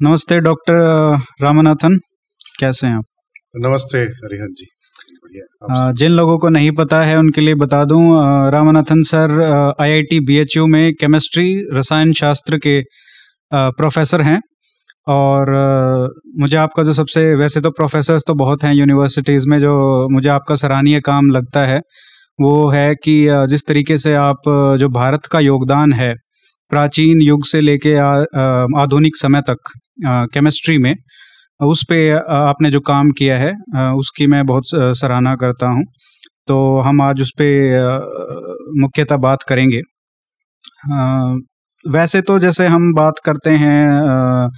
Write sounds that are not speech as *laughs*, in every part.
नमस्ते डॉक्टर रामनाथन। कैसे हैं आप? नमस्ते हरिहन जी। बढ़िया जिन लोगों को नहीं पता है उनके लिए बता दूँ रामनाथन सर आईआईटी बीएचयू में केमिस्ट्री रसायन शास्त्र के प्रोफेसर हैं। और मुझे आपका जो सबसे वैसे तो प्रोफेसर्स तो बहुत हैं यूनिवर्सिटीज़ में जो मुझे आपका सराहनीय काम लगता है वो है कि जिस तरीके से आप जो भारत का योगदान है प्राचीन युग से लेके आधुनिक समय तक केमिस्ट्री में। उस पे आपने जो काम किया है उसकी मैं बहुत सराहना करता हूँ। तो हम आज उस पर मुख्यतः बात करेंगे। वैसे तो जैसे हम बात करते हैं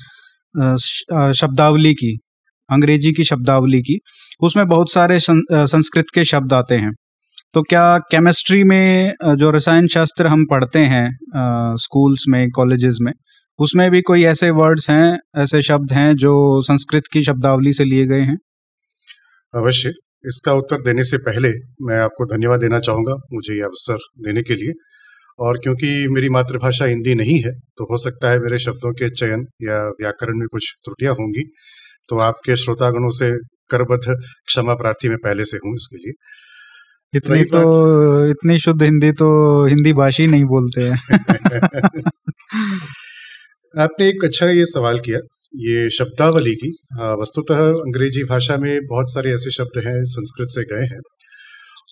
शब्दावली की, अंग्रेज़ी की शब्दावली की, उसमें बहुत सारे संस्कृत के शब्द आते हैं। तो क्या केमिस्ट्री में जो रसायन शास्त्र हम पढ़ते हैं स्कूल्स में कॉलेजेस में उसमें भी कोई ऐसे वर्ड्स हैं ऐसे शब्द हैं जो संस्कृत की शब्दावली से लिए गए हैं? अवश्य। इसका उत्तर देने से पहले मैं आपको धन्यवाद देना चाहूँगा मुझे ये अवसर देने के लिए। और क्योंकि मेरी मातृभाषा हिंदी नहीं है तो हो सकता है मेरे शब्दों के चयन या व्याकरण में कुछ त्रुटियाँ होंगी। तो आपके श्रोतागणों से करबद्ध क्षमा प्रार्थी मैं पहले से हूँ इसके लिए। इतनी तो इतनी शुद्ध हिंदी तो हिंदी भाषी नहीं बोलते हैं। *laughs* आपने एक अच्छा ये सवाल किया ये शब्दावली की। वस्तुतः अंग्रेज़ी भाषा में बहुत सारे ऐसे शब्द हैं संस्कृत से गए हैं।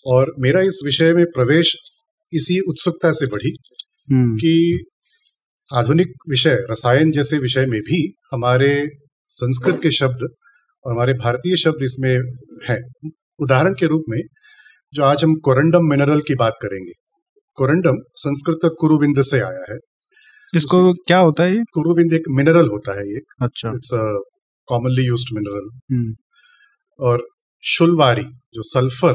और मेरा इस विषय में प्रवेश इसी उत्सुकता से बढ़ी हम्म। कि आधुनिक विषय रसायन जैसे विषय में भी हमारे संस्कृत के शब्द और हमारे भारतीय शब्द इसमें हैं। उदाहरण के रूप में जो आज हम कोरंडम मिनरल की बात करेंगे। कोरंडम संस्कृत कुरुविंद से आया है। इसको क्या होता है ये? कुरुविंद एक मिनरल होता है ये। अच्छा। It's a commonly used mineral और शुलवारी जो सल्फ़र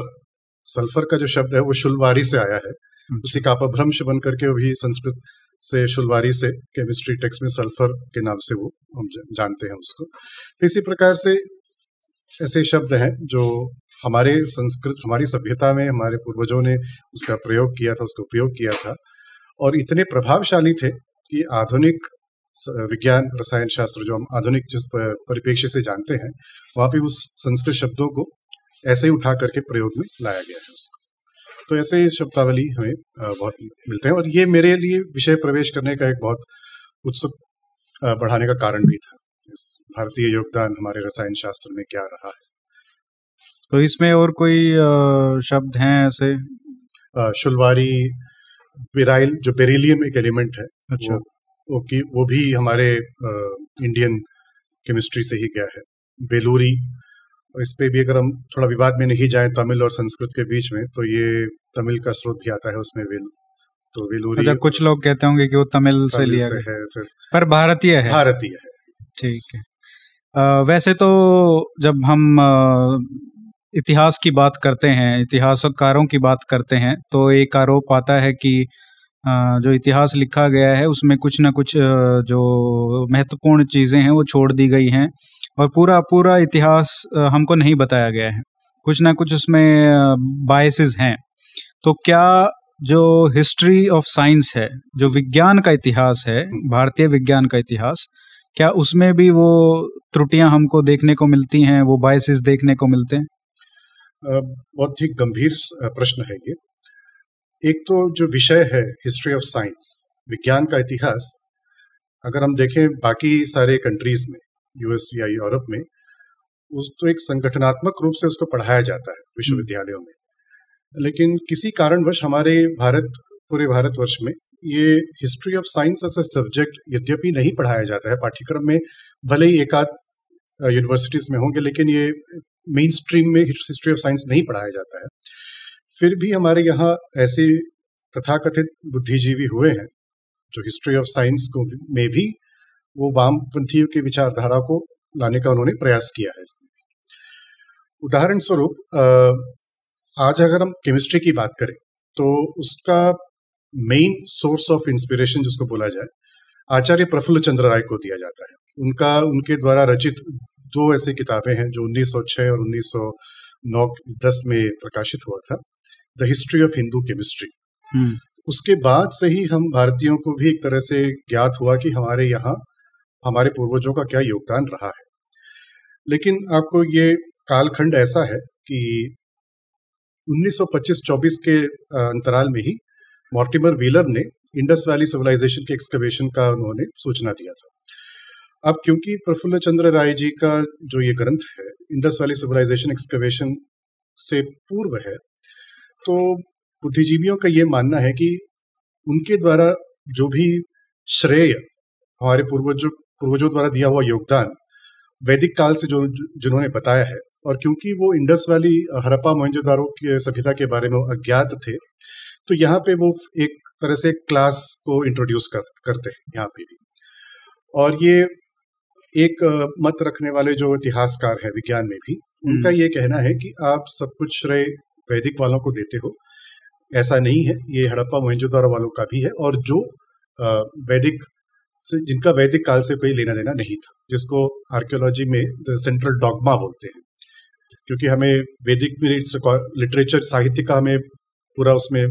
सल्फ़र का जो शब्द है वो शुलवारी से आया है। अच्छा। उसी का अपभ्रंश बन करके भी संस्कृत से शुलवारी से केमिस्ट्री टेक्स्ट में सल्फ़र के नाम से वो हम जानते हैं उसको। तो इसी प्रकार से ऐसे शब्द हैं जो हमारे संस्कृत हमारी सभ्यता में हमारे पूर्वजों ने उसका प्रयोग किया था उसका उपयोग किया था। और इतने प्रभावशाली थे कि आधुनिक विज्ञान रसायन शास्त्र जो हम आधुनिक जिस परिप्रेक्ष्य से जानते हैं वहाँ पे उस संस्कृत शब्दों को ऐसे ही उठा करके प्रयोग में लाया गया है उसको। तो ऐसे शब्दावली हमें बहुत मिलते हैं और ये मेरे लिए विषय प्रवेश करने का एक बहुत उत्सुक बढ़ाने का कारण भी था। इस भारतीय योगदान हमारे रसायन शास्त्र में क्या रहा है। तो इसमें और कोई शब्द हैं ऐसे? शुलवारी बिराइल जो बेरिलियम एक एलिमेंट है अच्छा। वो, वो वो भी हमारे इंडियन केमिस्ट्री से ही गया है। बेलूरी इस पे भी अगर हम थोड़ा विवाद में नहीं जाए तमिल और संस्कृत के बीच में तो ये तमिल का स्रोत भी आता है उसमें वेल तो वेलूरी अच्छा कुछ लोग कहते होंगे कि वो तमिल, से लिया से है फिर पर भारतीय है। भारतीय है। ठीक है। आ, वैसे तो जब हम आ, इतिहास की बात करते हैं इतिहासकारों की बात करते हैं तो एक आरोप आता है कि जो इतिहास लिखा गया है, उसमें कुछ ना कुछ जो महत्वपूर्ण चीज़ें हैं, वो छोड़ दी गई हैं और पूरा पूरा इतिहास हमको नहीं बताया गया है। कुछ ना कुछ उसमें बायसेस हैं। तो क्या जो हिस्ट्री ऑफ़ साइंस है, जो विज्ञान का इतिहास है, भारतीय विज्ञान का इतिहास, क्या उसमें भी वो त्रुटियाँ हमको देखने को मिलती हैं, वो बायसेस देखने को मिलते हैं? बहुत ही गंभीर प्रश्न है ये। एक तो जो विषय है हिस्ट्री ऑफ़ साइंस विज्ञान का इतिहास, अगर हम देखें बाकी सारे कंट्रीज़ में यूएस या यूरोप में, उस तो एक संगठनात्मक रूप से उसको पढ़ाया जाता है विश्वविद्यालयों में। लेकिन किसी कारणवश हमारे भारत, पूरे भारतवर्ष में ये history of science as a subject यद्यपि नहीं पढ़ाया जाता है, पाठ्यक्रम में भले ही एकाध यूनिवर्सिटीज में होंगे, लेकिन ये मेन स्ट्रीम में हिस्ट्री ऑफ़ साइंस नहीं पढ़ाया जाता है। फिर भी हमारे यहाँ ऐसे तथाकथित बुद्धिजीवी हुए हैं, जो हिस्ट्री ऑफ़ साइंस को में भी वो वामपंथियों की विचारधारा को लाने का उन्होंने प्रयास किया है इसमें। उदाहरण स्वरूप आज अगर हम केमिस्ट्री की बात करें तो उसका मेन सोर्स ऑफ़ इंस्पिरेशन जिसको बोला जाए, आचार्य प्रफुल्ल चंद्र राय को दिया जाता है। उनका, उनके द्वारा रचित दो ऐसी किताबें हैं, जो 1906 और 1909 10 में प्रकाशित हुआ था। The history of Hindu chemistry उसके बाद से ही हम भारतीयों को भी एक तरह से ज्ञात हुआ कि हमारे यहाँ हमारे पूर्वजों का क्या योगदान रहा है। लेकिन आपको ये कालखंड ऐसा है कि 1925-24 के अंतराल में ही मॉर्टिमर व्हीलर ने इंडस वैली सिविलाइजेशन के एक्सकवेशन का उन्होंने सूचना दिया था। अब क्योंकि प्रफुल्ल चंद्र राय जी का जो ये ग्रंथ है इंडस वैली सिविलाइजेशन एक्सकवेशन से पूर्व है तो बुद्धिजीवियों का ये मानना है कि उनके द्वारा जो भी श्रेय हमारे पूर्वजों पूर्वजों द्वारा दिया हुआ योगदान वैदिक काल से जो जिन्होंने बताया है और क्योंकि वो इंडस वैली हरप्पा मोहनजोदारो की सभ्यता के बारे में अज्ञात थे तो यहाँ पे वो एक तरह से क्लास को इंट्रोड्यूस कर, करते हैं यहाँ पे भी और ये एक मत रखने वाले जो इतिहासकार है विज्ञान में भी उनका हम्म। ये कहना है कि आप सब कुछ श्रेय वैदिक वालों को देते हो। ऐसा नहीं है ये हड़प्पा मोहनजोदारो वालों का भी है और जो वैदिक से जिनका वैदिक काल से कोई लेना देना नहीं था जिसको आर्कियोलॉजी में द सेंट्रल डॉगमा बोलते हैं। क्योंकि हमें वैदिक लिटरेचर साहित्य का हमें पूरा उसमें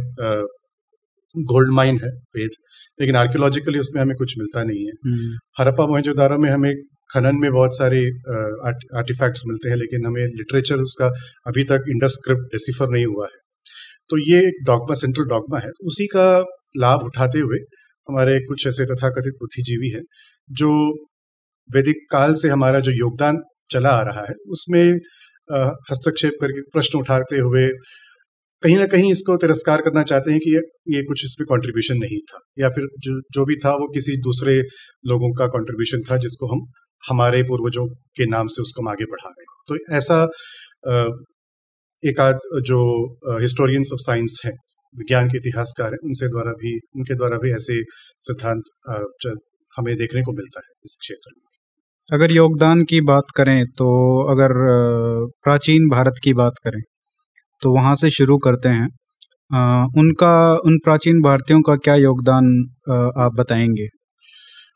गोल्ड माइन है वेद। लेकिन आर्कियोलॉजिकली उसमें हमें कुछ मिलता नहीं है। हम्म। हरप्पा मोहनजोदारो में हमें खनन में बहुत सारे आर्टिफैक्ट्स मिलते हैं, लेकिन हमें लिटरेचर उसका अभी तक इंडस स्क्रिप्ट डिसिफर नहीं हुआ है। तो ये एक डॉगमा, सेंट्रल डॉगमा है। तो उसी का लाभ उठाते हुए हमारे कुछ ऐसे तथाकथित बुद्धिजीवी हैं, जो वैदिक काल से हमारा जो योगदान चला आ रहा है, उसमें हस्तक्षेप करके प्रश्न उठाते हुए कहीं ना कहीं इसको तिरस्कार करना चाहते हैं कि ये ये कुछ इसमें कंट्रीब्यूशन नहीं था, या फिर जो जो भी था वो किसी दूसरे लोगों का कंट्रीब्यूशन था जिसको हम हमारे पूर्वजों के नाम से उसको हम आगे बढ़ा रहे हैं। तो ऐसा एक आध जो हिस्टोरियंस ऑफ़ साइंस हैं विज्ञान के इतिहासकार हैं उनसे द्वारा भी उनके द्वारा भी ऐसे सिद्धांत हमें देखने को मिलता है इस क्षेत्र में। अगर योगदान की बात करें तो अगर प्राचीन भारत की बात करें तो वहाँ से शुरू करते हैं। आ, उनका उन प्राचीन भारतीयों का क्या योगदान आप बताएँगे?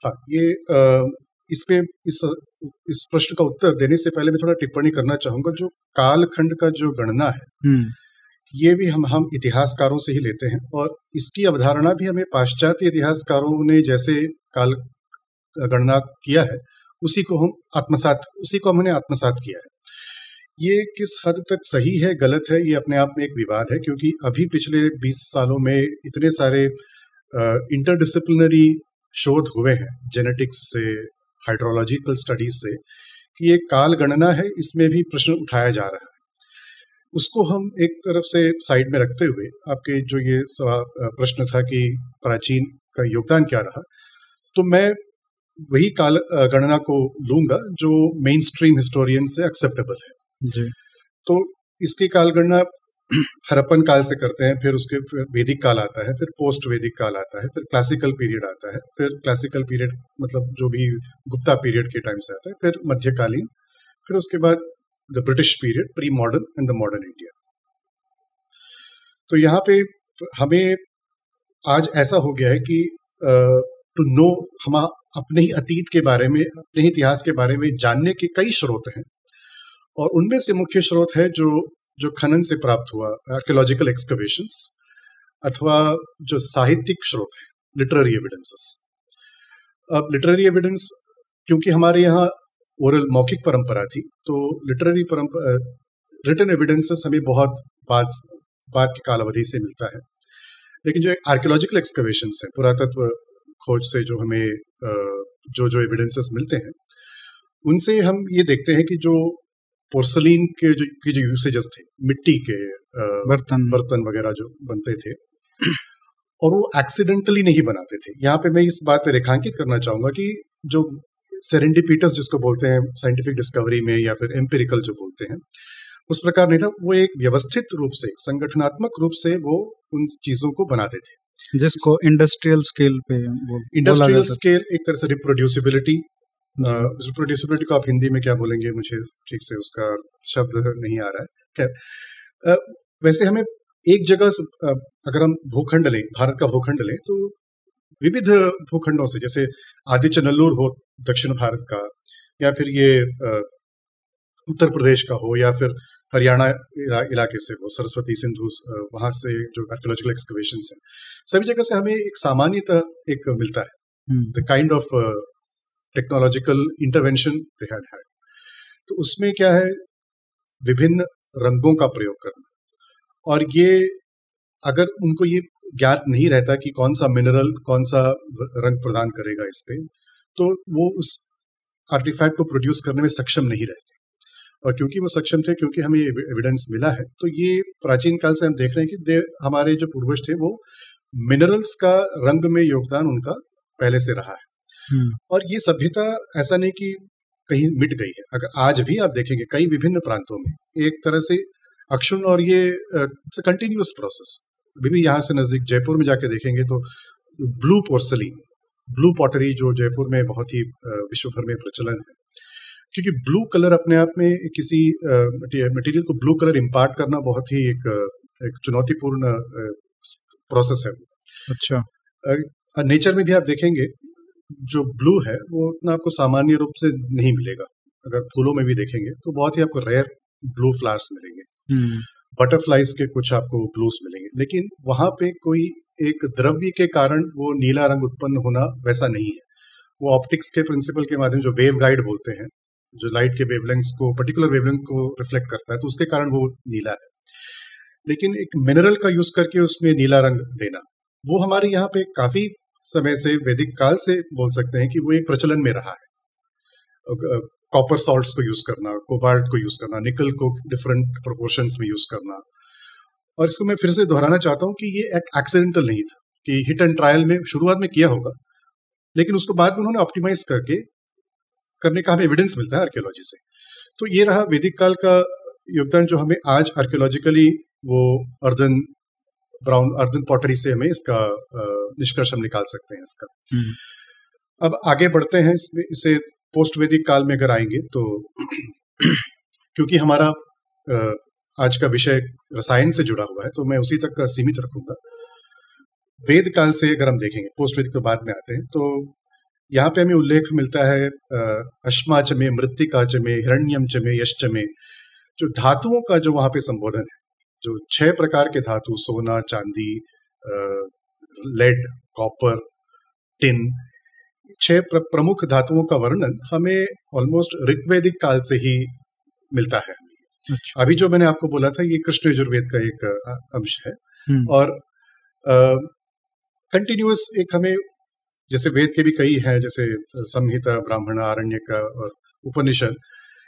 हाँ ये आ, इस पे इस इस प्रश्न का उत्तर देने से पहले मैं थोड़ा टिप्पणी करना चाहूँगा जो कालखंड का जो गणना है हम्म। ये भी हम हम इतिहासकारों से ही लेते हैं और इसकी अवधारणा भी हमें पाश्चात्य इतिहासकारों ने जैसे काल गणना किया है उसी को हम आत्मसात उसी को हमने आत्मसात किया है ये किस हद तक सही है गलत है ये अपने आप में एक विवाद है क्योंकि अभी पिछले 20 सालों में इतने सारे इंटरडिसिप्लिनरी शोध हुए हैं जेनेटिक्स से हाइड्रोलॉजिकल स्टडीज़ से कि ये काल गणना है इसमें भी प्रश्न उठाया जा रहा है। उसको हम एक तरफ़ से साइड में रखते हुए आपके जो ये प्रश्न था कि प्राचीन का योगदान क्या रहा तो मैं वही काल गणना को लूँगा जो मेन स्ट्रीम हिस्टोरियन से एक्सेप्टेबल है। जी। तो इसकी काल गणना हरप्पन काल से करते हैं, फिर उसके फिर वैदिक काल आता है, फिर पोस्ट वैदिक काल आता है, फिर क्लासिकल पीरियड आता है, फिर क्लासिकल पीरियड मतलब जो भी गुप्ता पीरियड के टाइम से आता है, फिर मध्यकालीन, फिर उसके बाद the British period pre modern and the modern India तो यहाँ पे हमें आज ऐसा हो गया है कि टू नो हम अपने ही अतीत के बारे में, अपने ही इतिहास के बारे में जानने के कई स्रोत हैं और उनमें से मुख्य स्रोत है जो जो खनन से प्राप्त हुआ आर्कियोलॉजिकल एक्सकवेशन अथवा जो साहित्यिक स्रोत है लिटरेरी एविडेंसेस अब लिटरेरी एविडेंस क्योंकि हमारे यहाँ ओरल मौखिक परंपरा थी तो लिटरेरी परंपरा रिटर्न एविडेंसेस हमें बहुत बाद बाद की काल अवधि से मिलता है। लेकिन जो आर्कियोलॉजिकल एक्सकवेशन है, पुरातत्व खोज से जो हमें जो जो एविडेंसेस मिलते हैं, उनसे हम ये देखते हैं कि जो पोर्सलिन के जो की जो यूसेजेस थे मिट्टी के बर्तन। बर्तन वगैरह जो बनते थे और वो एक्सीडेंटली नहीं बनाते थे। यहाँ पे मैं इस बात पे रेखांकित करना चाहूँगा कि जो सेरेंडिपीटस जिसको बोलते हैं साइंटिफिक डिस्कवरी में या फिर एम्पेरिकल जो बोलते हैं उस प्रकार नहीं था। वो एक व्यवस्थित रूप से संगठनात्मक रूप से वो उन चीज़ों को बनाते थे। जिसको इंडस्ट्रियल स्केल पे इंडस्ट्रियल स्केल एक तरह से रिप्रोड्यूसिबिलिटी रिप्रोड्यूसिबिलिटी को आप हिंदी में क्या बोलेंगे? मुझे ठीक से उसका शब्द नहीं आ रहा है। खैर वैसे हमें एक जगह अगर हम भूखंड लें भारत का भूखंड लें तो विविध भूखंडों से जैसे आदित्य नल्लूर हो दक्षिण भारत का या फिर ये उत्तर प्रदेश का हो या फिर हरियाणा इला, इलाके से हो सरस्वती सिंधु वहाँ से जो आर्कोलॉजिकल एक्सकवेशन है सभी जगह से हमें एक सामान्यतः एक मिलता है। The kind of technological intervention they had had तो उसमें क्या है? विभिन्न रंगों का प्रयोग करना। और ये अगर उनको ये ज्ञात नहीं रहता कि कौन सा मिनरल कौन सा रंग प्रदान करेगा इस पे तो वो उस आर्टिफैक्ट को प्रोड्यूस करने में सक्षम नहीं रहते। और क्योंकि वो सक्षम थे, क्योंकि हमें एविडेंस मिला है तो ये प्राचीन काल से हम देख रहे हैं कि दे, हमारे जो पूर्वज थे, वो मिनरल्स का रंग में योगदान उनका पहले से रहा है। और ये सभ्यता ऐसा नहीं कि कहीं मिट गई है। अगर आज भी आप देखेंगे कई विभिन्न प्रांतों में एक तरह से अक्षुण और ये कंटिन्यूस प्रोसेस अभी भी यहाँ से नज़दीक जयपुर में जाके देखेंगे तो ब्लू पोर्सलिन ब्लू पॉटरी जो जयपुर में बहुत ही विश्व भर में प्रचलन है। क्योंकि ब्लू कलर अपने आप में किसी मटेरियल को ब्लू कलर इम्पार्ट करना बहुत ही एक एक चुनौतीपूर्ण प्रोसेस है। अच्छा। नेचर में भी आप देखेंगे जो ब्लू है वो उतना आपको सामान्य रूप से नहीं मिलेगा। अगर फूलों में भी देखेंगे तो बहुत ही आपको रेयर ब्लू फ्लावर्स मिलेंगे। हम्म, बटरफ्लाइज के कुछ आपको ब्लूस मिलेंगे। लेकिन वहाँ पे कोई एक द्रव्य के कारण वो नीला रंग उत्पन्न होना वैसा नहीं है। वो ऑप्टिक्स के प्रिंसिपल के माध्यम जो वेव गाइड बोलते हैं जो लाइट के वेवलेंग्स को पर्टिकुलर वेवलेंथ को रिफ्लेक्ट करता है तो उसके कारण वो नीला है। लेकिन एक मिनरल का यूज़ करके उसमें नीला रंग देना वो हमारे यहाँ पे काफ़ी समय से, वैदिक काल से बोल सकते हैं कि वो एक प्रचलन में रहा है। कॉपर सॉल्ट्स को यूज़ करना कोबाल्ट को यूज़ करना निकल को डिफरेंट प्रोपोर्शंस में यूज़ करना। और इसको मैं फिर से दोहराना चाहता हूँ कि ये एक एक्सीडेंटल नहीं था, कि हिट एंड ट्रायल में शुरुआत में किया होगा, लेकिन उसको बाद में उन्होंने ऑप्टिमाइज करके, करने का हमें एविडेंस मिलता है आर्कियोलॉजी से। तो ये रहा वैदिक काल का योगदान जो हमें आज आर्कियोलॉजिकली वो अर्दन ब्राउन अर्दन पॉटरी से हमें इसका निष्कर्ष हम निकाल सकते हैं इसका। हम्म, अब आगे बढ़ते हैं इसमें इसे पोस्ट वैदिक काल में अगर आएँगे तो क्योंकि हमारा आज का विषय रसायन से जुड़ा हुआ है तो मैं उसी तक सीमित रखूँगा। वेद काल से अगर हम देखेंगे पोस्ट वैदिक तो बाद में आते हैं तो यहाँ पे हमें उल्लेख मिलता है अश्मा च में मृत्तिका च में हिरण्यम चमे यश च में जो धातुओं का जो वहाँ पे संबोधन है जो छह प्रकार के धातु सोना चांदी लेड कॉपर टिन छह प्र, प्रमुख धातुओं का वर्णन हमें ऑलमोस्ट ऋग्वेदिक काल से ही मिलता है। अच्छा। अभी जो मैंने आपको बोला था ये कृष्ण यजुर्वेद का एक अंश है। हम्म, और कंटिन्यूअस एक हमें जैसे वेद के भी कई है जैसे संहिता ब्राह्मण आरण्य का और उपनिषद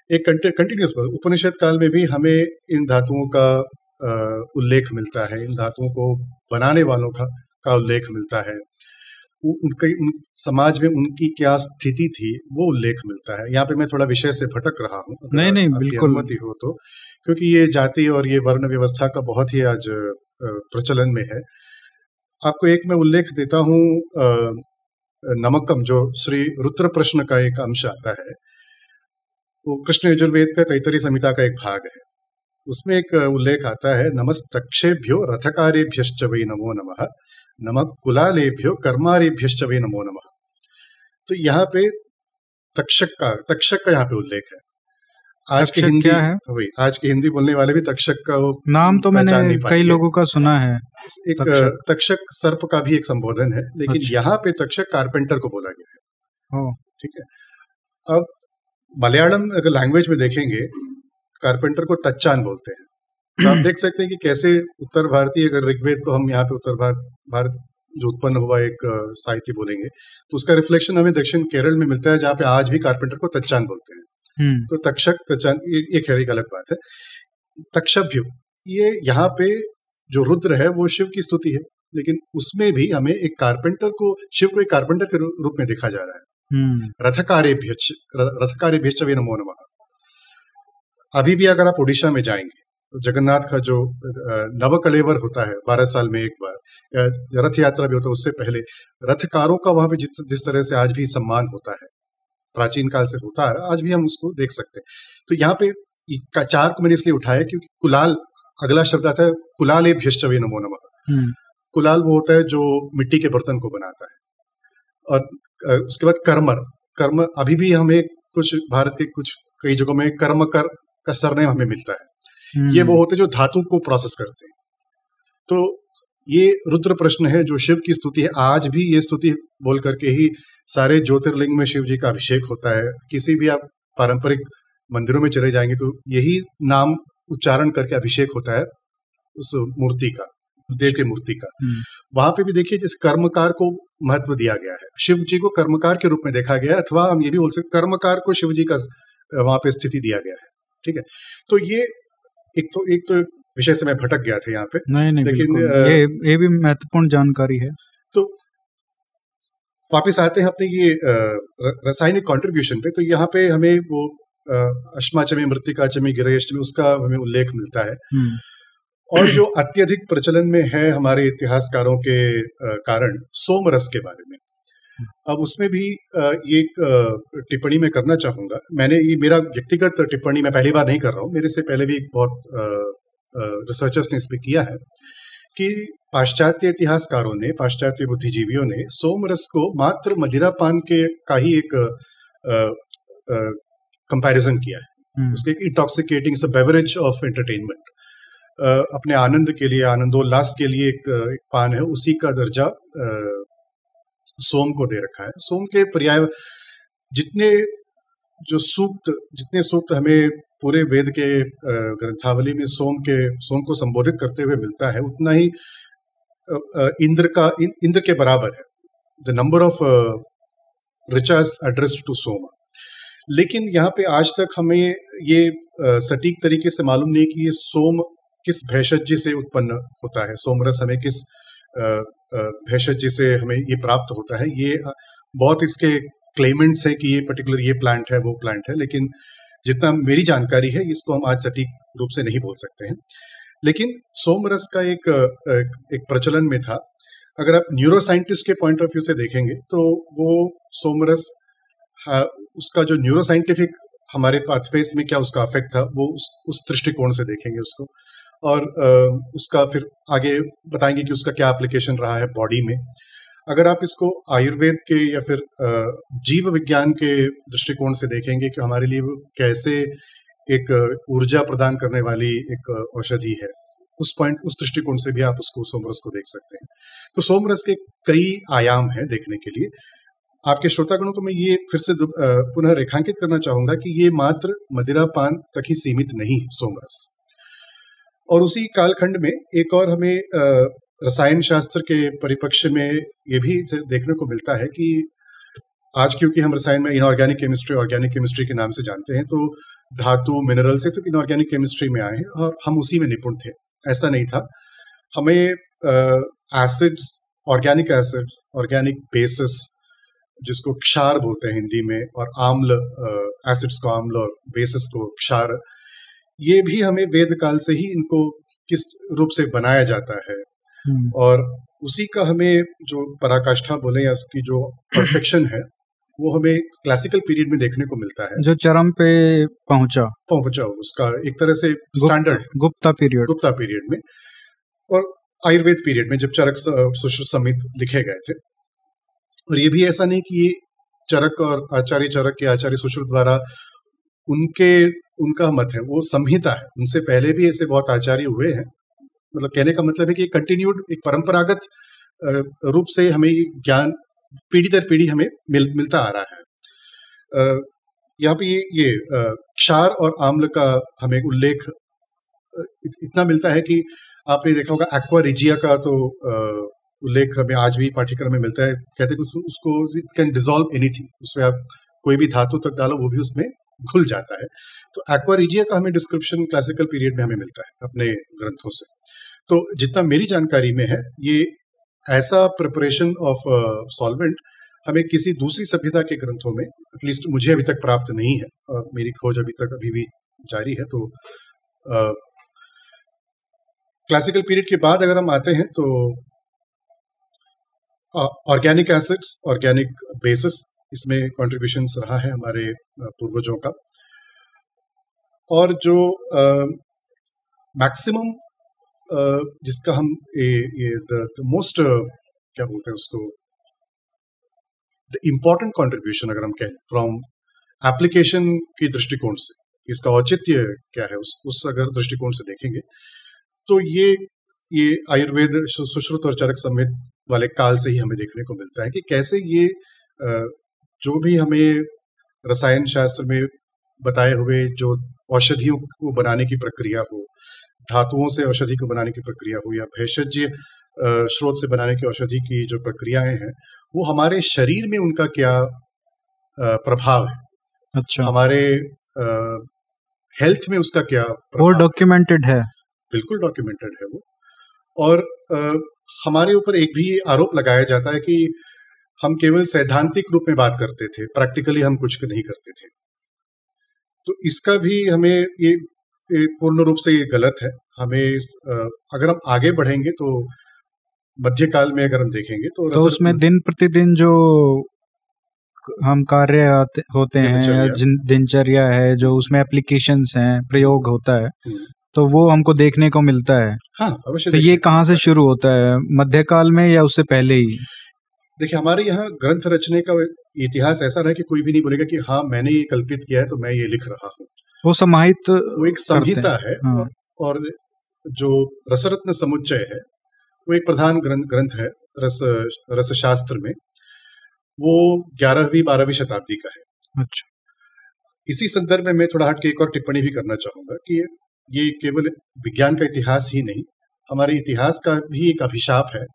एक कंटिन्यूस उपनिषद काल में भी हमें इन धातुओं का उल्लेख मिलता है इन धातुओं को बनाने वालों का का उल्लेख मिलता है। उनके उन, समाज में उनकी क्या स्थिति थी वो उल्लेख मिलता है। यहाँ पे मैं थोड़ा विषय से भटक रहा हूँ नहीं, नहीं, बिल्कुल। अनुमति हो तो क्योंकि ये जाति और ये वर्ण व्यवस्था का बहुत ही आज प्रचलन में है। आपको एक मैं उल्लेख देता हूँ नमकम जो श्री रुद्र प्रश्न का एक अंश आता है। वो कृष्ण यजुर्वेद का तैतरी संहिता का एक भाग है। उसमें एक उल्लेख आता है नमस्तक्षेभ्यो रथकारेभ्यश्च वै नमो नमः नमः कुलालेभ्यो कर्मारेभ्यश्च वै नमो नमः तो यहाँ पे तक्षक का तक्षक का यहाँ पे उल्लेख है आज के हिंदी क्या है? वही आज के हिंदी बोलने वाले भी तक्षक का वो नाम तो मैंने कई लोगों का सुना है एक तक्षक। तक्षक सर्प का भी एक संबोधन है लेकिन अच्छा। यहाँ पे तक्षक कारपेंटर को बोला गया है ठीक है अब मलयालम अगर लैंग्वेज में देखेंगे कारपेंटर को तच्चान बोलते हैं। तो आप देख सकते हैं कि कैसे उत्तर भारतीय अगर ऋग्वेद को हम यहाँ पे उत्तर भारत भारत जो उत्पन्न हुआ एक साहित्य बोलेंगे तो उसका रिफ्लेक्शन हमें दक्षिण केरल में मिलता है जहाँ पे आज भी कारपेंटर को तच्चान बोलते हैं। हम्म, तो तक्षक तच्चान ये खैर एक अलग बात है। तक्षभ्यु ये यहाँ पे जो रुद्र है वो शिव की स्तुति है लेकिन उसमें भी हमें एक कारपेंटर को शिव को एक कारपेंटर के रूप में देखा जा रहा है। हम्म, रथकारेभ्यच रथकारेभ्यच वे नमो नमः। अभी भी अगर आप उड़ीसा में जाएँगे तो जगन्नाथ का जो नव कलेवर होता है बारह साल में एक बार रथ यात्रा भी होता है उससे पहले रथकारों का वहाँ पे जिस जिस तरह से आज भी सम्मान होता है प्राचीन काल से होता है आज भी हम उसको देख सकते हैं। तो यहाँ पे चार को मैंने इसलिए उठाया क्योंकि कुलाल अगला शब्द आता है कुलाल ए वे नमो नम। हम्म, कुलाल वो होता है जो मिट्टी के बर्तन को बनाता है। और उसके बाद कर्मर कर्म अभी भी हमें कुछ भारत के कुछ कई जगहों में कर्म कर का सरनेम हमें मिलता है। हम्म, ये वो होते जो धातु को प्रोसेस करते हैं। तो ये रुद्र प्रश्न है जो शिव की स्तुति है। आज भी ये स्तुति बोल करके ही सारे ज्योतिर्लिंग में शिव जी का अभिषेक होता है। किसी भी आप पारंपरिक मंदिरों में चले जाएँगे तो यही नाम उच्चारण करके अभिषेक होता है उस मूर्ति का देव की मूर्ति का। हम्म। वहाँ पे भी देखिए जिस कर्मकार को महत्व दिया गया है। शिव जी को कर्मकार के रूप में देखा गया है अथवा हम ये भी बोल सकते कर्मकार को शिव जी का वहाँ पे स्थिति दिया गया है। ठीक है? तो ये एक तो एक तो विषय से मैं भटक गया था यहाँ पे। नहीं नहीं लेकिन, अ, ये ये भी महत्वपूर्ण जानकारी है। तो वापिस आते हैं अपने ये रासायनिक कंट्रीब्यूशन पे। तो यहाँ पे हमें वो अ, अश्माचमी मृतिकाचमी गिरेष्टमी उसका हमें उल्लेख मिलता है। हम्म, और जो अत्यधिक प्रचलन में है हमारे इतिहासकारों के कारण सोमरस के बारे में। अब उसमें भी ये एक टिप्पणी मैं करना चाहूँगा। मैंने ये मेरा व्यक्तिगत टिप्पणी मैं पहली बार नहीं कर रहा हूँ। मेरे से पहले भी एक बहुत रिसर्चर्स ने इस पे किया है कि पाश्चात्य इतिहासकारों ने पाश्चात्य बुद्धिजीवियों ने सोम रस को मात्र मदिरा पान के का ही एक कंपैरिजन किया है। हम्म, उसके इंटॉक्सिकेटिंग बेवरेज ऑफ़ एंटरटेनमेंट अपने आनंद के लिए आनंदोल्लास के लिए एक, एक पान है। उसी का दर्जा अ, सोम को दे रखा है। सोम के पर्याय जितने जो सूक्त, जितने सूक्त हमें पूरे वेद के ग्रंथावली में सोम के, सोम को संबोधित करते हुए मिलता है, उतना ही इंद्र का इंद्र के बराबर है। The number of richas addressed to Soma. लेकिन यहाँ पे आज तक हमें ये सटीक तरीके से मालूम नहीं कि ये सोम किस भेषज से उत्पन्न होता है। सोमरस हमें किस भेषज से हमें ये प्राप्त होता है ये बहुत इसके क्लेमेंट्स है कि ये पर्टिकुलर ये प्लांट है वो प्लांट है लेकिन जितना मेरी जानकारी है इसको हम आज सटीक रूप से नहीं बोल सकते हैं। लेकिन सोमरस का एक एक, प्रचलन में था। अगर आप न्यूरो साइंटिस्ट के पॉइंट ऑफ़ व्यू से देखेंगे तो वो सोमरस उसका जो न्यूरो साइंटिफिक हमारे पाथवेज में क्या उसका अफेक्ट था वो उस उस दृष्टिकोण से देखेंगे उसको। और उसका फिर आगे बताएँगे कि उसका क्या एप्लीकेशन रहा है बॉडी में। अगर आप इसको आयुर्वेद के या फिर जीव विज्ञान के दृष्टिकोण से देखेंगे कि हमारे लिए वो कैसे एक ऊर्जा प्रदान करने वाली एक औषधि है, उस पॉइंट उस दृष्टिकोण से भी आप उसको सोमरस को देख सकते हैं। तो सोमरस के कई आयाम हैं देखने के लिए। आपके श्रोतागणों को मैं ये फिर से पुनः रेखांकित करना चाहूँगा कि ये मात्र मदिरा पान तक ही सीमित नहीं सोमरस। और उसी कालखंड में एक और हमें रसायन शास्त्र के परिपक्ष में ये भी देखने को मिलता है कि आज क्योंकि हम रसायन में इनऑर्गेनिक केमिस्ट्री ऑर्गेनिक केमिस्ट्री के नाम से जानते हैं तो धातु मिनरल से तो इनऑर्गेनिक केमिस्ट्री में आए हैं और हम उसी में निपुण थे। ऐसा नहीं था। हमें acids organic acids organic bases जिसको क्षार बोलते हैं हिंदी में, और आम्ल एसिड्स को आम्ल और बेसिस को क्षार ये भी हमें वेद काल से ही इनको किस रूप से बनाया जाता है। हम्म, और उसी का हमें जो पराकाष्ठा बोले या उसकी जो परफेक्शन है वो हमें क्लासिकल पीरियड में देखने को मिलता है। जो चरम पे पहुँचा। पहुँचा उसका एक तरह से standard Gupta, period Gupta period में। और आयुर्वेद पीरियड में जब चरक स- सुश्रुत समित लिखे गए थे। और ये भी ऐसा नहीं कि चरक और आचार्य चरक के आचार्य सुश्रुत द्वारा उनके उनका मत है वो संहिता है। उनसे पहले भी ऐसे बहुत आचार्य हुए हैं। मतलब कहने का मतलब है कि कंटिन्यूड एक परंपरागत रूप से हमें ज्ञान पीढ़ी दर पीढ़ी हमें मिल, मिलता आ रहा है। यहाँ पे ये क्षार और आम्ल का हमें उल्लेख इतना मिलता है कि आपने देखा होगा एक्वा रिजिया का तो उल्लेख हमें आज भी पाठ्यक्रम में मिलता है। कहते हैं उसको इट कैन डिजोल्व एनीथिंग उसमें आप कोई भी धातु तक डालो वो भी उसमें घुल जाता है। तो एक्वा रिजिया का हमें डिस्क्रिप्शन क्लासिकल पीरियड में हमें मिलता है, अपने ग्रंथों से। तो जितना मेरी जानकारी में है, ये ऐसा प्रिपरेशन ऑफ़ सॉल्वेंट हमें किसी दूसरी सभ्यता के ग्रंथों में एटलीस्ट मुझे अभी तक प्राप्त नहीं है, और मेरी खोज अभी तक अभी भी जारी है तो क्लासिकल पीरियड के बाद अगर हम आते हैं तो ऑर्गेनिक एसिड्स ऑर्गेनिक बेसिस इसमें कॉन्ट्रीब्यूशंस रहा है हमारे पूर्वजों का। और जो मैक्सिमम जिसका हम ये द मोस्ट क्या बोलते हैं उसको? द इंपॉर्टेंट कॉन्ट्रीब्यूशन अगर हम कहें फ्रॉम एप्लीकेशन के दृष्टिकोण से, इसका औचित्य क्या है, उस उस अगर दृष्टिकोण से देखेंगे तो ये ये आयुर्वेद सुश्रुत और चरक संहित वाले काल से ही हमें देखने को मिलता है कि कैसे ये जो भी हमें रसायन शास्त्र में बताए हुए जो औषधियों को बनाने की प्रक्रिया हो धातुओं से औषधि को बनाने की प्रक्रिया हो या भेषज स्रोत से बनाने की औषधि की जो प्रक्रियाएँ हैं वो हमारे शरीर में उनका क्या प्रभाव है? अच्छा। हमारे हेल्थ में उसका क्या वो डॉक्यूमेंटेड है। बिल्कुल डॉक्यूमेंटेड है वो। और आ, हमारे ऊपर एक भी आरोप लगाया जाता है कि हम केवल सैद्धांतिक रूप में बात करते थे प्रैक्टिकली हम कुछ नहीं करते थे। तो इसका भी हमें ये, ये पूर्ण रूप से ये गलत है। हमें अगर हम आगे बढ़ेंगे तो मध्यकाल में अगर हम देखेंगे तो, तो उसमें दिन प्रतिदिन जो हम कार्य होते हैं दिनचर्या। है जो उसमें एप्लीकेशंस हैं प्रयोग होता है हम्म। तो वो हमको देखने को मिलता है। हाँ अवश्य तो ये कहाँ से शुरू होता है? मध्यकाल में या उससे पहले ही? देखिए हमारे यहाँ ग्रंथ रचने का इतिहास ऐसा रहा कि कोई भी नहीं बोलेगा कि हाँ मैंने ये कल्पित किया है तो मैं ये लिख रहा हूँ। वो समाहित वो एक संहिता है हाँ। और, जो रसरत्न समुच्चय है वो एक प्रधान ग्रंथ ग्रंथ है रस रसशास्त्र में। वो ग्यारहवीं बारहवीं शताब्दी का है। अच्छा। इसी संदर्भ में मैं थोड़ा हट के एक और टिप्पणी भी करना चाहूँगा कि ये केवल विज्ञान का इतिहास ही नहीं हमारे इतिहास का भी एक अभिशाप है।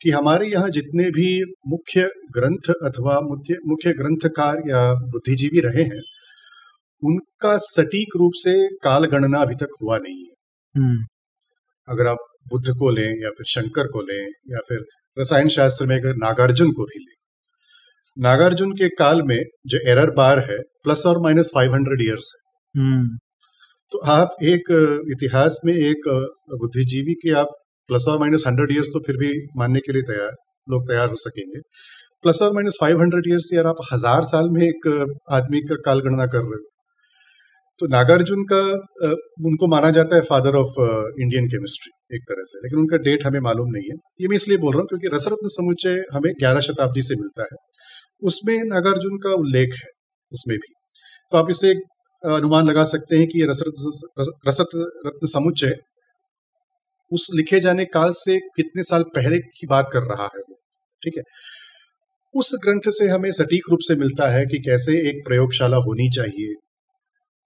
कि हमारे यहाँ जितने भी मुख्य ग्रंथ अथवा मुख्य मुख्य ग्रंथकार या बुद्धिजीवी रहे हैं उनका सटीक रूप से काल गणना अभी तक हुआ नहीं है हम्म। अगर आप बुद्ध को लें या फिर शंकर को लें या फिर रसायन शास्त्र में अगर नागार्जुन को भी लें नागार्जुन के काल में जो एरर बार है प्लस और माइनस फाइव हंड्रेड ईयर्स है हम्म। तो आप एक इतिहास में एक बुद्धिजीवी के आप प्लस और माइनस हंड्रेड ईयर्स तो फिर भी मानने के लिए तैयार, लोग तैयार हो सकेंगे। प्लस और माइनस फाइव हंड्रेड ईयर्स यार आप हज़ार साल में एक आदमी का काल गणना कर रहे हो। तो नागार्जुन का उनको माना जाता है फादर ऑफ़ इंडियन केमिस्ट्री एक तरह से, लेकिन उनका डेट हमें मालूम नहीं है। ये मैं इसलिए बोल रहा हूँ क्योंकि रसरत्न समुच्चय हमें ग्यारह शताब्दी से मिलता है। उसमें नागार्जुन का उल्लेख है, उसमें भी। तो आप इसे अनुमान लगा सकते हैं कि ये रसरत रसत रत्न समुच्चय उस लिखे जाने काल से कितने साल पहले की बात कर रहा है वो, ठीक है? उस ग्रंथ से हमें सटीक रूप से मिलता है कि कैसे एक प्रयोगशाला होनी चाहिए,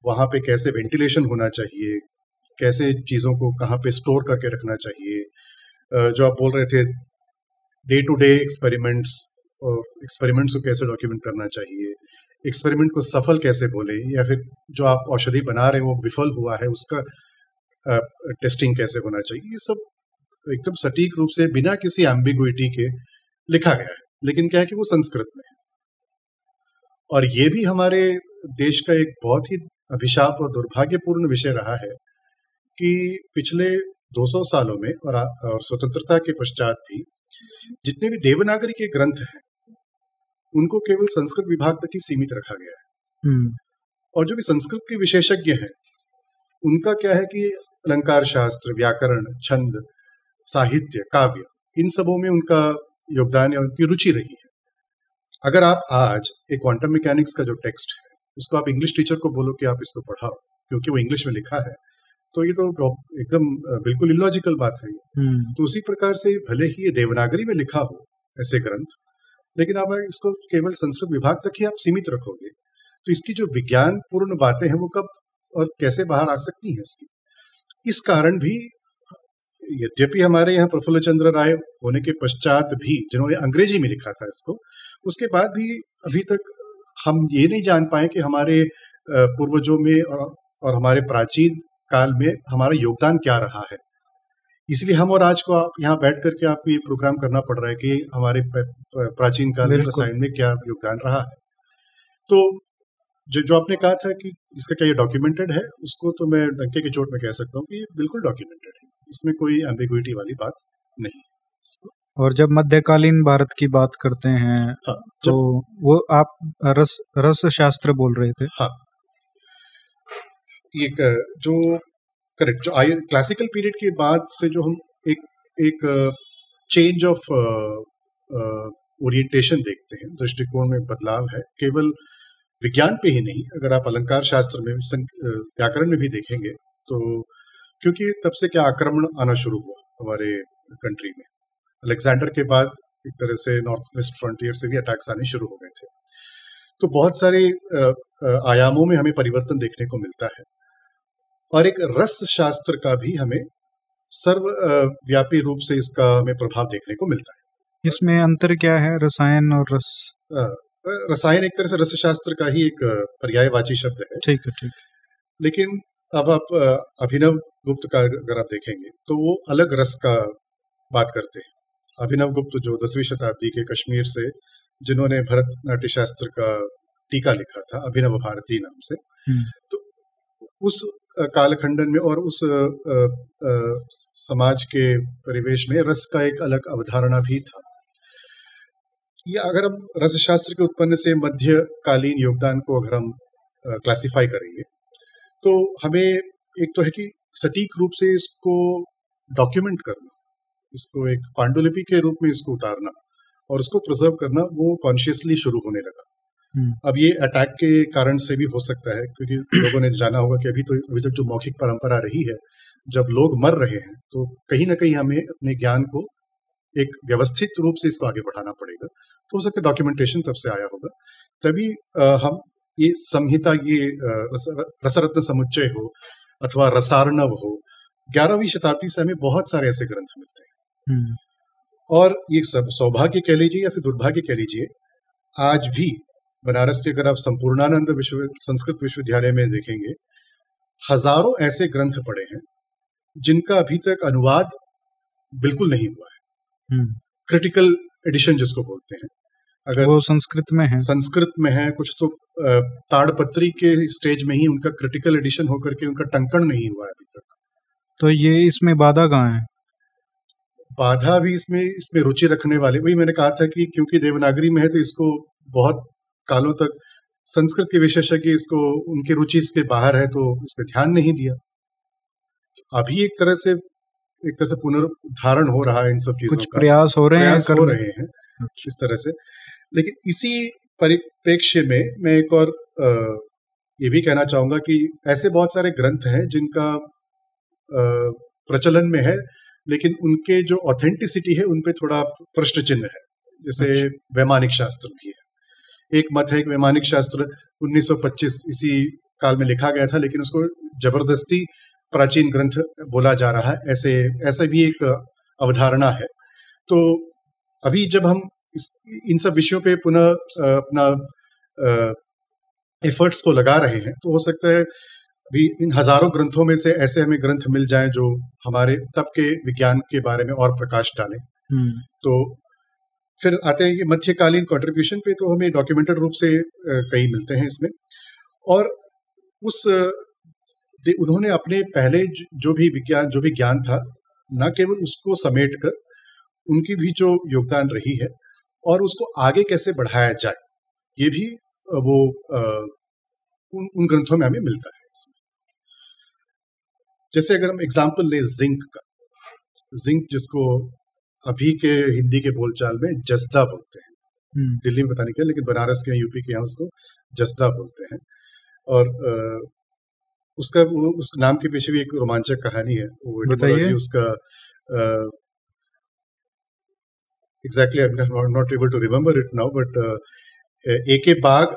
वहाँ पे कैसे वेंटिलेशन होना चाहिए, कैसे चीज़ों को कहाँ पे स्टोर करके रखना चाहिए। जो आप बोल रहे थे डे टू डे एक्सपेरिमेंट्स और एक्सपेरिमेंट्स को कैसे डॉक्यूमेंट करना चाहिए एक्सपेरिमेंट को सफल कैसे बोले, या फिर जो आप औषधि बना रहे हैं वो विफल हुआ है, उसका टेस्टिंग कैसे होना चाहिए? ये सब एकदम सटीक रूप से बिना किसी एम्बिगुइटी के लिखा गया है। लेकिन क्या है कि वो संस्कृत में है। और ये भी हमारे देश का एक बहुत ही अभिशाप और दुर्भाग्यपूर्ण विषय रहा है कि पिछले 200 सालों में और, और स्वतंत्रता के पश्चात भी जितने भी देवनागरी के ग्रंथ हैं उनको केवल संस्कृत विभाग तक ही सीमित रखा गया है। हम्म। और जो भी संस्कृत के विशेषज्ञ हैं उनका क्या है कि अलंकार शास्त्र व्याकरण छंद साहित्य काव्य इन सबों में उनका योगदान या उनकी रुचि रही है। अगर आप आज एक क्वांटम मैकेनिक्स का जो टेक्स्ट है उसको आप इंग्लिश टीचर को बोलो कि आप इसको पढ़ाओ क्योंकि वो इंग्लिश में लिखा है तो ये तो एकदम बिल्कुल इलॉजिकल बात है हम्म। तो उसी प्रकार से भले ही ये देवनागरी में लिखा हो ऐसे ग्रंथ लेकिन आप इसको केवल संस्कृत विभाग तक ही आप सीमित रखोगे तो इसकी जो विज्ञान पूर्ण बातें हैं वो कब और कैसे बाहर आ सकती हैं इसकी? इस कारण भी यद्यपि हमारे यहाँ प्रफुल्ल चंद्र राय होने के पश्चात भी जिन्होंने अंग्रेज़ी में लिखा था इसको उसके बाद भी अभी तक हम ये नहीं जान पाए कि हमारे पूर्वजों में और, और हमारे प्राचीन काल में हमारा योगदान क्या रहा है। इसलिए हम और आज को आप यहाँ बैठ करके आपको ये प्रोग्राम करना पड़ रहा है कि हमारे प्राचीन काल में रसायन में क्या योगदान रहा है। तो जो जो आपने कहा था कि इसका क्या ये डॉक्यूमेंटेड है उसको तो मैं डंके की चोट में कह सकता हूँ कि ये बिल्कुल डॉक्यूमेंटेड है। इसमें कोई एम्बिग्विटी वाली बात नहीं। और जब मध्यकालीन भारत की बात करते हैं हाँ, तो वो आप रस रस शास्त्र बोल रहे थे? हाँ। ये जो करेक्ट जो आई क्लासिकल पीरियड के बाद से जो हम एक एक चेंज ऑफ़ ओरिएंटेशन देखते हैं दृष्टिकोण में बदलाव है केवल विज्ञान पे ही नहीं अगर आप अलंकार शास्त्र में व्याकरण में भी देखेंगे तो क्योंकि तब से क्या आक्रमण आना शुरू हुआ हमारे कंट्री में। अलेक्जेंडर के बाद एक तरह से नॉर्थ वेस्ट फ्रंटियर से भी अटैक्स आने शुरू हो गए थे। तो बहुत सारे आयामों में हमें परिवर्तन देखने को मिलता है। और एक रस शास्त्र का भी हमें सर्वव्यापी रूप से इसका हमें प्रभाव देखने को मिलता है। इसमें अंतर क्या है? रसायन और रस? रसायन एक तरह से रस शास्त्र का ही एक पर्यायवाची शब्द है। ठीक है ठीक लेकिन अब आप अभिनव गुप्त का अगर आप देखेंगे तो वो अलग रस का बात करते हैं। अभिनव गुप्त जो दसवीं शताब्दी के कश्मीर से जिन्होंने भरत नाट्य शास्त्र का टीका लिखा था अभिनव भारती नाम से हम्म। तो उस कालखंडन में और उस आ, आ, समाज के परिवेश में रस का एक अलग अवधारणा भी था। या अगर हम रसशास्त्र के उत्पन्न से मध्यकालीन योगदान को अगर हम क्लासिफाई करेंगे तो हमें एक तो है कि सटीक रूप से इसको डॉक्यूमेंट करना इसको एक पांडुलिपि के रूप में इसको उतारना और उसको प्रिजर्व करना वो कॉन्शियसली शुरू होने लगा हम्म। अब ये अटैक के कारण से भी हो सकता है क्योंकि *clears throat* लोगों ने जाना होगा कि अभी तो अभी तक जो मौखिक परंपरा रही है जब लोग मर रहे हैं तो कहीं ना कहीं हमें अपने ज्ञान को एक व्यवस्थित रूप से इसको आगे बढ़ाना पड़ेगा तो हो सकता है डॉक्यूमेंटेशन तब से आया होगा। तभी हम ये संहिता ये रस, रसरत्न समुच्चय हो अथवा रसार्णव हो ग्यारहवीं शताब्दी से हमें बहुत सारे ऐसे ग्रंथ मिलते हैं। हम्म। और ये सब सौभाग्य कह लीजिए या फिर दुर्भाग्य कह लीजिए आज भी बनारस के अगर आप संपूर्णानंद विश्व संस्कृत विश्वविद्यालय में देखेंगे हज़ारों ऐसे ग्रंथ पड़े हैं जिनका अभी तक अनुवाद बिल्कुल नहीं हुआ है। क्रिटिकल एडिशन जिसको बोलते हैं। अगर वो संस्कृत में है। संस्कृत में है कुछ तो ताड़पत्री के स्टेज में ही उनका क्रिटिकल एडिशन होकर के उनका टंकन नहीं हुआ है अभी तक। तो ये इसमें बाधा कहाँ है? बाधा भी इसमें इसमें रुचि रखने वाले वही मैंने कहा था कि क्योंकि देवनागरी में है तो इसको बहुत कालों तक संस्कृत के विशेषज्ञ इसको उनकी रुचि इसके बाहर है तो इस पर ध्यान नहीं दिया। अभी एक तरह से एक तरह से पुनरुद्धारण हो रहा है इन सब चीज़ों कुछ का प्रयास हो रहे प्रयास हैं हो रहे हैं अच्छा। इस तरह से लेकिन इसी परिप्रेक्ष्य में मैं एक और आ, ये भी कहना चाहूँगा कि ऐसे बहुत सारे ग्रंथ हैं जिनका प्रचलन में है लेकिन उनके जो ऑथेंटिसिटी है उनपे थोड़ा प्रश्न चिन्ह है जैसे अच्छा। वैमानिक शास्त्र भी है एक मत है एक वैमानिक शास्त्र 1925 इसी काल में लिखा गया था लेकिन उसको ज़बरदस्ती प्राचीन ग्रंथ बोला जा रहा है ऐसे ऐसा भी एक अवधारणा है। तो अभी जब हम इस, इन सब विषयों पे पुनः अपना एफर्ट्स को लगा रहे हैं तो हो सकता है अभी इन हज़ारों ग्रंथों में से ऐसे हमें ग्रंथ मिल जाएँ जो हमारे तब के विज्ञान के बारे में और प्रकाश डालें। हम्म। तो फिर आते हैं ये मध्यकालीन कंट्रीब्यूशन पे तो हमें डॉक्यूमेंटेड रूप से कई मिलते हैं इसमें। और उस उन्होंने अपने पहले जो भी विज्ञान जो भी ज्ञान था न केवल उसको समेट कर उनकी भी जो योगदान रही है और उसको आगे कैसे बढ़ाया जाए ये भी वो उन, उन ग्रंथों में हमें मिलता है इसमें। जैसे अगर हम एग्ज़ाम्पल ले जिंक का। जिंक जिसको अभी के हिंदी के बोलचाल में जस्दा बोलते हैं। हम्म। दिल्ली में पता नहीं क्या लेकिन बनारस के यूपी के यहाँ उसको जस्दा बोलते हैं। और उसका उस नाम के पीछे भी एक रोमांचक कहानी है वो बताइए। उसका exactly I am not able to remember it now but A K Bag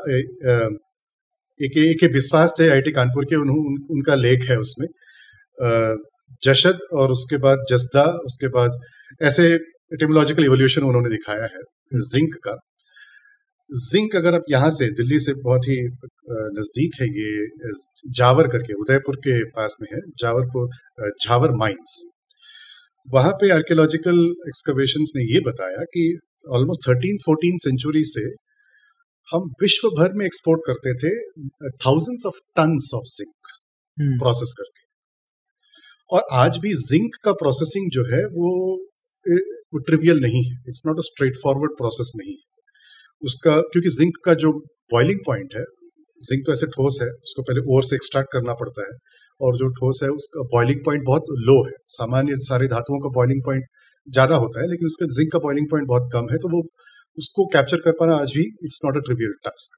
एक ए के विश्वास थे आईटी कानपुर के उन, उनका लेख है उसमें। जशद और उसके बाद जसदा उसके बाद ऐसे एटिमोलॉजिकल इवोल्यूशन उन्होंने दिखाया है जिंक का। जिंक अगर आप यहाँ से दिल्ली से बहुत ही नज़दीक है ये जावर करके उदयपुर के पास में है जावरपुर झावर माइंस वहाँ पे आर्कियोलॉजिकल एक्सकवेशन ने ये बताया कि ऑलमोस्ट थर्टीन फोर्टीन सेंचुरी से हम विश्व भर में एक्सपोर्ट करते थे thousands of tons of zinc process करके। और आज भी जिंक का प्रोसेसिंग जो है वो ट्रिवियल नहीं है। It's not a straightforward process नहीं है। उसका, क्योंकि जिंक का जो बॉइलिंग पॉइंट है जिंक तो ऐसे ठोस है, उसको पहले ओर से एक्सट्रैक्ट करना पड़ता है, और जो ठोस है, उसका बॉइलिंग पॉइंट बहुत लो है। सामान्य सारे धातुओं का बॉइलिंग पॉइंट ज़्यादा होता है, लेकिन उसका जिंक का बॉइलिंग पॉइंट बहुत कम है तो वो, उसको कैप्चर कर पाना आज भी it's not a trivial task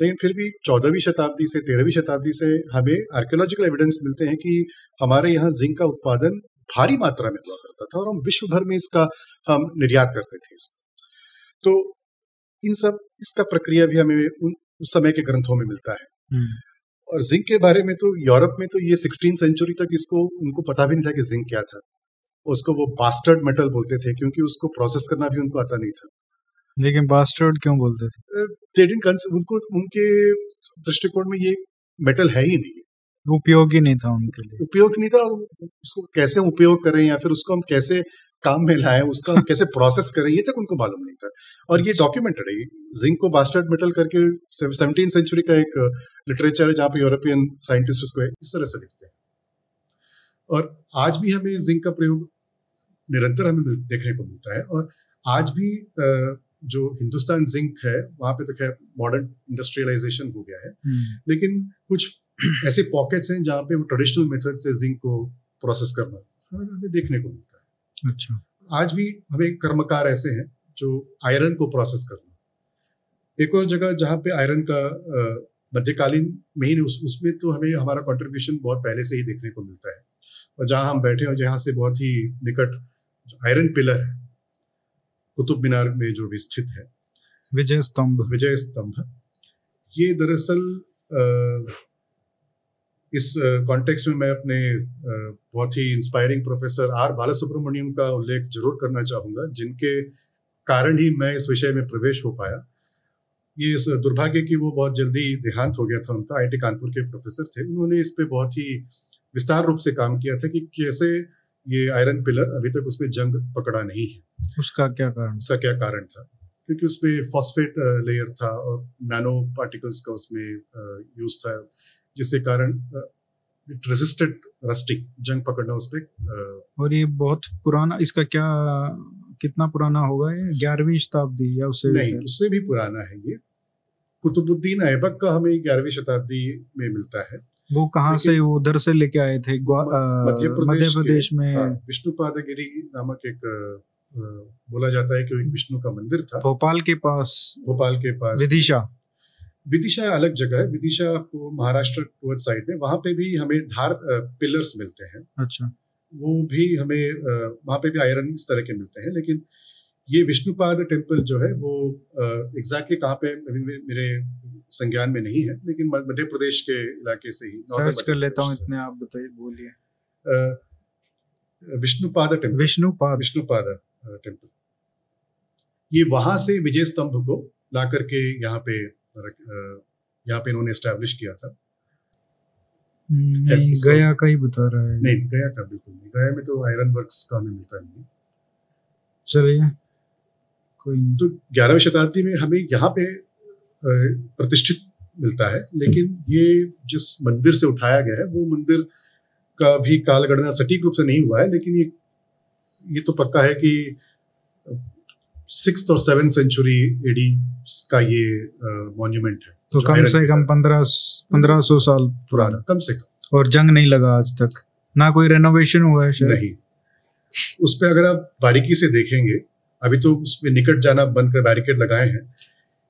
लेकिन फिर भी चौदहवीं शताब्दी से, तेरहवीं शताब्दी से हमें आर्कियोलॉजिकल एविडेंस मिलते हैं कि हमारे यहाँ जिंक का उत्पादन भारी मात्रा में हुआ करता था, और हम विश्व भर में इसका, हम निर्यात करते थे इसको। तो इन सब इसका प्रक्रिया भी हमें उन उस समय के ग्रंथों में मिलता है। हम्म। और जिंक के बारे में तो यूरोप में तो ये सिक्सटीन सेंचुरी तक इसको उनको पता भी नहीं था कि जिंक क्या था। उसको वो बास्टर्ड मेटल बोलते थे क्योंकि उसको प्रोसेस करना भी उनको आता नहीं था। लेकिन बास्टर्ड क्यों बोलते थे? उनको उनके दृष्टिकोण में ये मेटल है ही नहीं। उपयोग ही नहीं था उनके लिए। उपयोग नहीं था और उसको कैसे उपयोग करें या फिर उसको हम कैसे काम में लाए उसका कैसे प्रोसेस करें ये तक उनको मालूम नहीं था। और ये डॉक्यूमेंटेड है जिंक को बास्टर्ड मेटल करके सेवनटीन सेंचुरी का एक लिटरेचर है जहाँ पे यूरोपियन साइंटिस्ट उसको इस तरह से लिखते हैं। और आज भी हमें जिंक का प्रयोग निरंतर हमें देखने को मिलता है और आज भी जो हिंदुस्तान जिंक है वहाँ पे तो खैर मॉडर्न इंडस्ट्रियलाइजेशन हो गया है। हम्म। लेकिन कुछ *clears throat* ऐसे पॉकेट्स हैं जहाँ पे वो ट्रेडिशनल मेथड से जिंक को प्रोसेस करना हमें देखने को मिलता है। अच्छा। आज भी हमें कर्मकार ऐसे हैं जो आयरन को प्रोसेस करना एक और जगह जहाँ पे आयरन का मध्यकालीन मेन उस, उसमें तो हमें हमारा कंट्रीब्यूशन बहुत पहले से ही देखने को मिलता है। और जहाँ हम बैठे हैं जहाँ से बहुत ही निकट आयरन पिलर है कुतुब मीनार में जो भी स्थित है। विजय स्तंभ। विजय स्तंभ। ये दरअसल इस कॉन्टेक्स्ट में मैं अपने बहुत ही इंस्पायरिंग प्रोफेसर आर बालासुब्रमण्यम का उल्लेख ज़रूर करना चाहूँगा जिनके कारण ही मैं इस विषय में प्रवेश हो पाया। ये दुर्भाग्य की वो बहुत जल्दी देहांत हो गया था उनका आई कानपुर के प्रोफेसर थे। उन्होंने इस पर बहुत ही विस्तार रूप से काम किया था कि कैसे ये आयरन पिलर अभी तक उसमें जंग पकड़ा नहीं है। उसका क्या कारण उसका क्या कारण था? क्योंकि उसमें फॉस्फेट लेयर था और नैनो पार्टिकल्स का उसमें यूज़ था। जिसके कारण इट रेजिस्टेड रस्टिंग जंग पकड़ना उस पर और ये बहुत पुराना इसका क्या कितना पुराना होगा ये? ग्यारहवीं शताब्दी या उससे नहीं उससे भी पुराना है ये। कुतुबुद्दीन ऐबक का हमें ग्यारहवीं शताब्दी में मिलता है। वो कहाँ से वो उधर से लेके आए थे? मध्य प्रदेश, प्रदेश में हाँ, विष्णुपादगिरी नामक एक बोला जाता है कि विष्णु का मंदिर था। भोपाल के पास भोपाल के पास। विदिशा। विदिशा अलग जगह है। विदिशा आपको महाराष्ट्र टूवर्ड साइड में। वहाँ पे भी हमें धार पिलर्स मिलते हैं। अच्छा। वो भी हमें वहाँ पे भी आयरन इस तरह के मिलते हैं। लेकिन ये विष्णुपाद टेंपल जो है वो एग्जैक्टली कहाँ पे अभी मेरे संज्ञान में नहीं है। लेकिन मध्य प्रदेश के इलाके से ही सर्च कर लेता हूँ इतने आप बताइए बोलिए। विष्णुपाद टेंपल विष्णुपाद। विष्णुपाद टेंपल ये वहाँ से विजय स्तंभ को ला करके यहाँ पे यहाँ पे इन्होंने स्टैब्लिश किया था। हम्म, नहीं गया का ही बता रहा है। नहीं गया का बिल्कुल नहीं। गया में तो आयरन वर्क्स का हमें मिलता नहीं चलिए कोई तो ग्यारहवीं शताब्दी में हमें यहाँ पे प्रतिष्ठित मिलता है लेकिन ये जिस मंदिर से उठाया गया है वो मंदिर का भी कालगणना सटीक रूप से नहीं हुआ है लेकिन ये ये तो पक्का है कि सिक्स और सेवन सेंचुरी एडी का ये मॉन्यूमेंट है तो कम से कम पंद्रह पंद्रह सौ साल पुराना। कम से कम। और जंग नहीं लगा आज तक। ना कोई रेनोवेशन हुआ है शायद। नहीं। उस पर अगर आप बारीकी से देखेंगे अभी तो उसमें निकट जाना बंद कर बैरिकेड लगाए हैं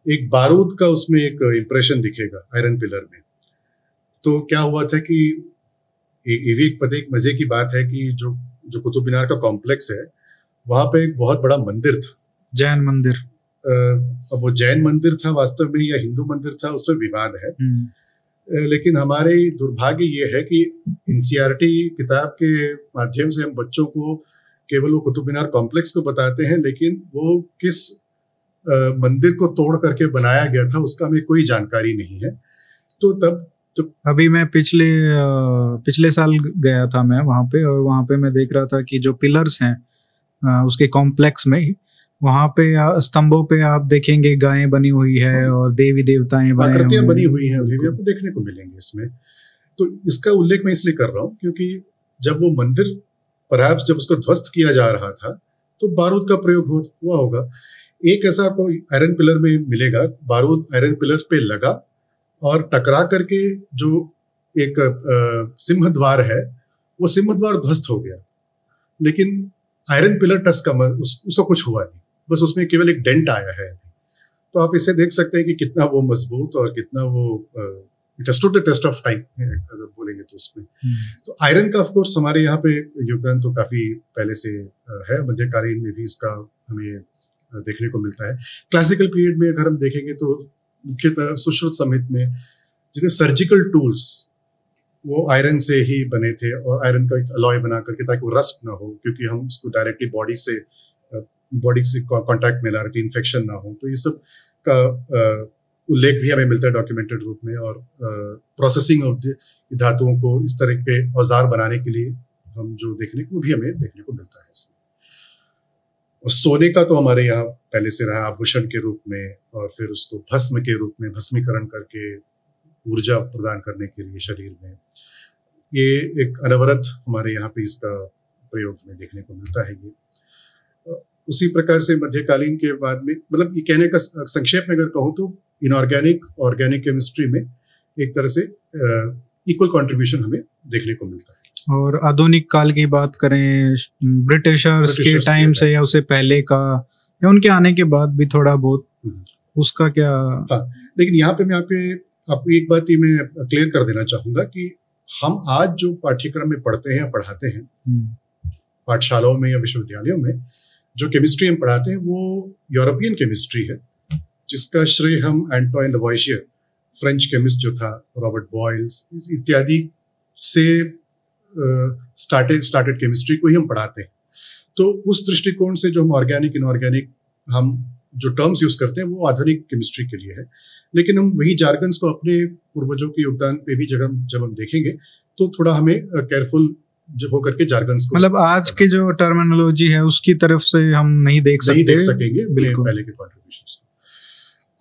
एक बारूद का उसमें एक इंप्रेशन दिखेगा आयरन पिलर में। तो क्या हुआ था कि ये भी एक पते एक मज़े की बात है कि जो जो कुतुब मीनार का कॉम्प्लेक्स है वहाँ पे एक बहुत बड़ा मंदिर था। जैन मंदिर। अब वो जैन मंदिर था वास्तव में या हिंदू मंदिर था उसमें विवाद है। हम्म। लेकिन हमारे दुर्भाग्य ये है कि एनसीईआरटी किताब के माध्यम से हम बच्चों को केवल वो कुतुब मीनार कॉम्प्लेक्स को बताते हैं लेकिन वो किस मंदिर को तोड़ करके बनाया गया था उसका हमें कोई जानकारी नहीं है। तो तब तो अभी मैं पिछले पिछले साल गया था मैं वहाँ पे और वहाँ पे मैं देख रहा था कि जो पिलर्स हैं उसके कॉम्प्लेक्स में वहाँ पे स्तंभों पे आप देखेंगे गायें बनी हुई है हाँ। और देवी देवताएँ आकृतियाँ बनी हुई हैं भी आपको देखने को मिलेंगे इसमें। तो इसका उल्लेख मैं इसलिए कर रहा हूँ क्योंकि जब वो मंदिर पर जब उसको ध्वस्त किया जा रहा था तो बारूद का प्रयोग हुआ होगा। एक ऐसा आपको आयरन पिलर में मिलेगा बारूद आयरन पिलर पे लगा और टकरा करके जो एक सिंह द्वार है वो सिंह द्वार ध्वस्त हो गया। लेकिन आयरन पिलर टस का उस, उसको कुछ हुआ नहीं। बस उसमें केवल एक डेंट आया है तो आप इसे देख सकते हैं कि कितना वो मज़बूत और कितना वो it stood the test of time अगर बोलेंगे तो उसमें। तो आयरन का ऑफकोर्स हमारे यहाँ पे योगदान तो काफ़ी पहले से है। मध्यकालीन में भी इसका हमें देखने को मिलता है। क्लासिकल पीरियड में अगर हम देखेंगे तो मुख्यतः सुश्रुत समित में जितने सर्जिकल टूल्स वो आयरन से ही बने थे और आयरन का एक अलॉय बना करके ताकि वो रस्ट ना हो क्योंकि हम उसको डायरेक्टली बॉडी से बॉडी से कांटेक्ट में ला रहे इन्फेक्शन ना हो तो ये सब का उल्लेख भी हमें मिलता है डॉक्यूमेंटेड रूप में और प्रोसेसिंग ऑफ़ धातुओं को इस तरह के औज़ार बनाने के लिए हम जो देखने को भी हमें देखने को मिलता है इसमें। और सोने का तो हमारे यहाँ पहले से रहा आभूषण के रूप में और फिर उसको भस्म के रूप में, भस्मीकरण करके ऊर्जा प्रदान करने के लिए शरीर में। ये एक अनवरत हमारे यहाँ पे इसका प्रयोग में देखने को मिलता है ये। उसी प्रकार से मध्यकालीन के बाद में मतलब ये कहने का संक्षेप में अगर कहूँ तो इनऑर्गेनिक ऑर्गेनिक केमिस्ट्री में एक तरह से इक्वल कंट्रीब्यूशन हमें देखने को मिलता है और आधुनिक काल की बात करें ब्रिटिशर्स के टाइम से या उससे पहले का या उनके आने के बाद भी थोड़ा बहुत हम्म। उसका क्या हाँ लेकिन यहाँ पे मैं आपके आपको एक बात ही मैं क्लियर कर देना चाहूँगा कि हम आज जो पाठ्यक्रम में पढ़ते हैं या पढ़ाते हैं हम्म। पाठशालाओं में या विश्वविद्यालयों में जो केमिस्ट्री हम पढ़ाते हैं, वो यूरोपियन केमिस्ट्री है, जिसका श्रेय हम एंटोइन लवॉइशियर फ्रेंच केमिस्ट जो था रॉबर्ट बॉयल्स इत्यादि से स्टार्टेड स्टार्टेड केमिस्ट्री को ही हम पढ़ाते हैं। तो उस दृष्टिकोण से जो हम ऑर्गेनिक इनऑर्गेनिक हम जो टर्म्स यूज़ करते हैं, वो आधुनिक केमिस्ट्री के लिए है। लेकिन हम वही जार्गन्स को अपने पूर्वजों के योगदान पे भी जब हम जब हम देखेंगे तो थोड़ा हमें केयरफुल होकर के जार्गन्स को मतलब आज के जो टर्मिनोलॉजी है उसकी तरफ़ से हम नहीं देख सकते नहीं देख सकेंगे पहले के कॉन्ट्रीब्यूशन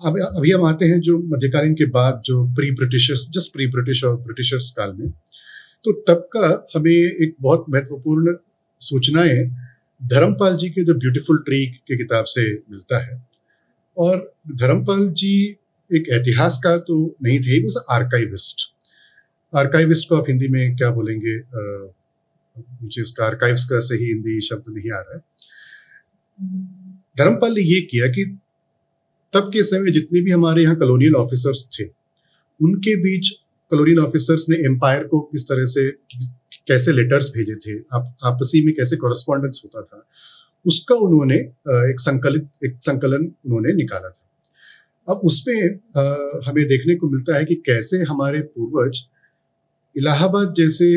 अब अभी हम आते हैं जो मध्यकालीन के बाद जो pre Britishers just pre British और ब्रिटिशर्स काल में। तो तब का हमें एक बहुत महत्वपूर्ण सूचनाएँ धर्मपाल जी के द ब्यूटीफुल ट्री के किताब से मिलता है। और धर्मपाल जी एक इतिहासकार तो नहीं थे वो आर्काइविस्ट आर्काइविस्ट को आप हिंदी में क्या बोलेंगे? मुझे उसका आर्काइव्स का सही हिंदी शब्द नहीं आ रहा है। धर्मपाल ने ये किया कि तब के समय जितने भी हमारे यहाँ कॉलोनियल ऑफिसर्स थे, उनके बीच कॉलोनियल ऑफिसर्स ने एम्पायर को किस तरह से, कैसे लेटर्स भेजे थे, आप, आपसी में कैसे कॉरेस्पॉन्डेंस होता था, उसका उन्होंने एक संकलित, एक संकलन उन्होंने निकाला था। अब उसमें हमें देखने को मिलता है कि कैसे हमारे पूर्वज इलाहाबाद जैसे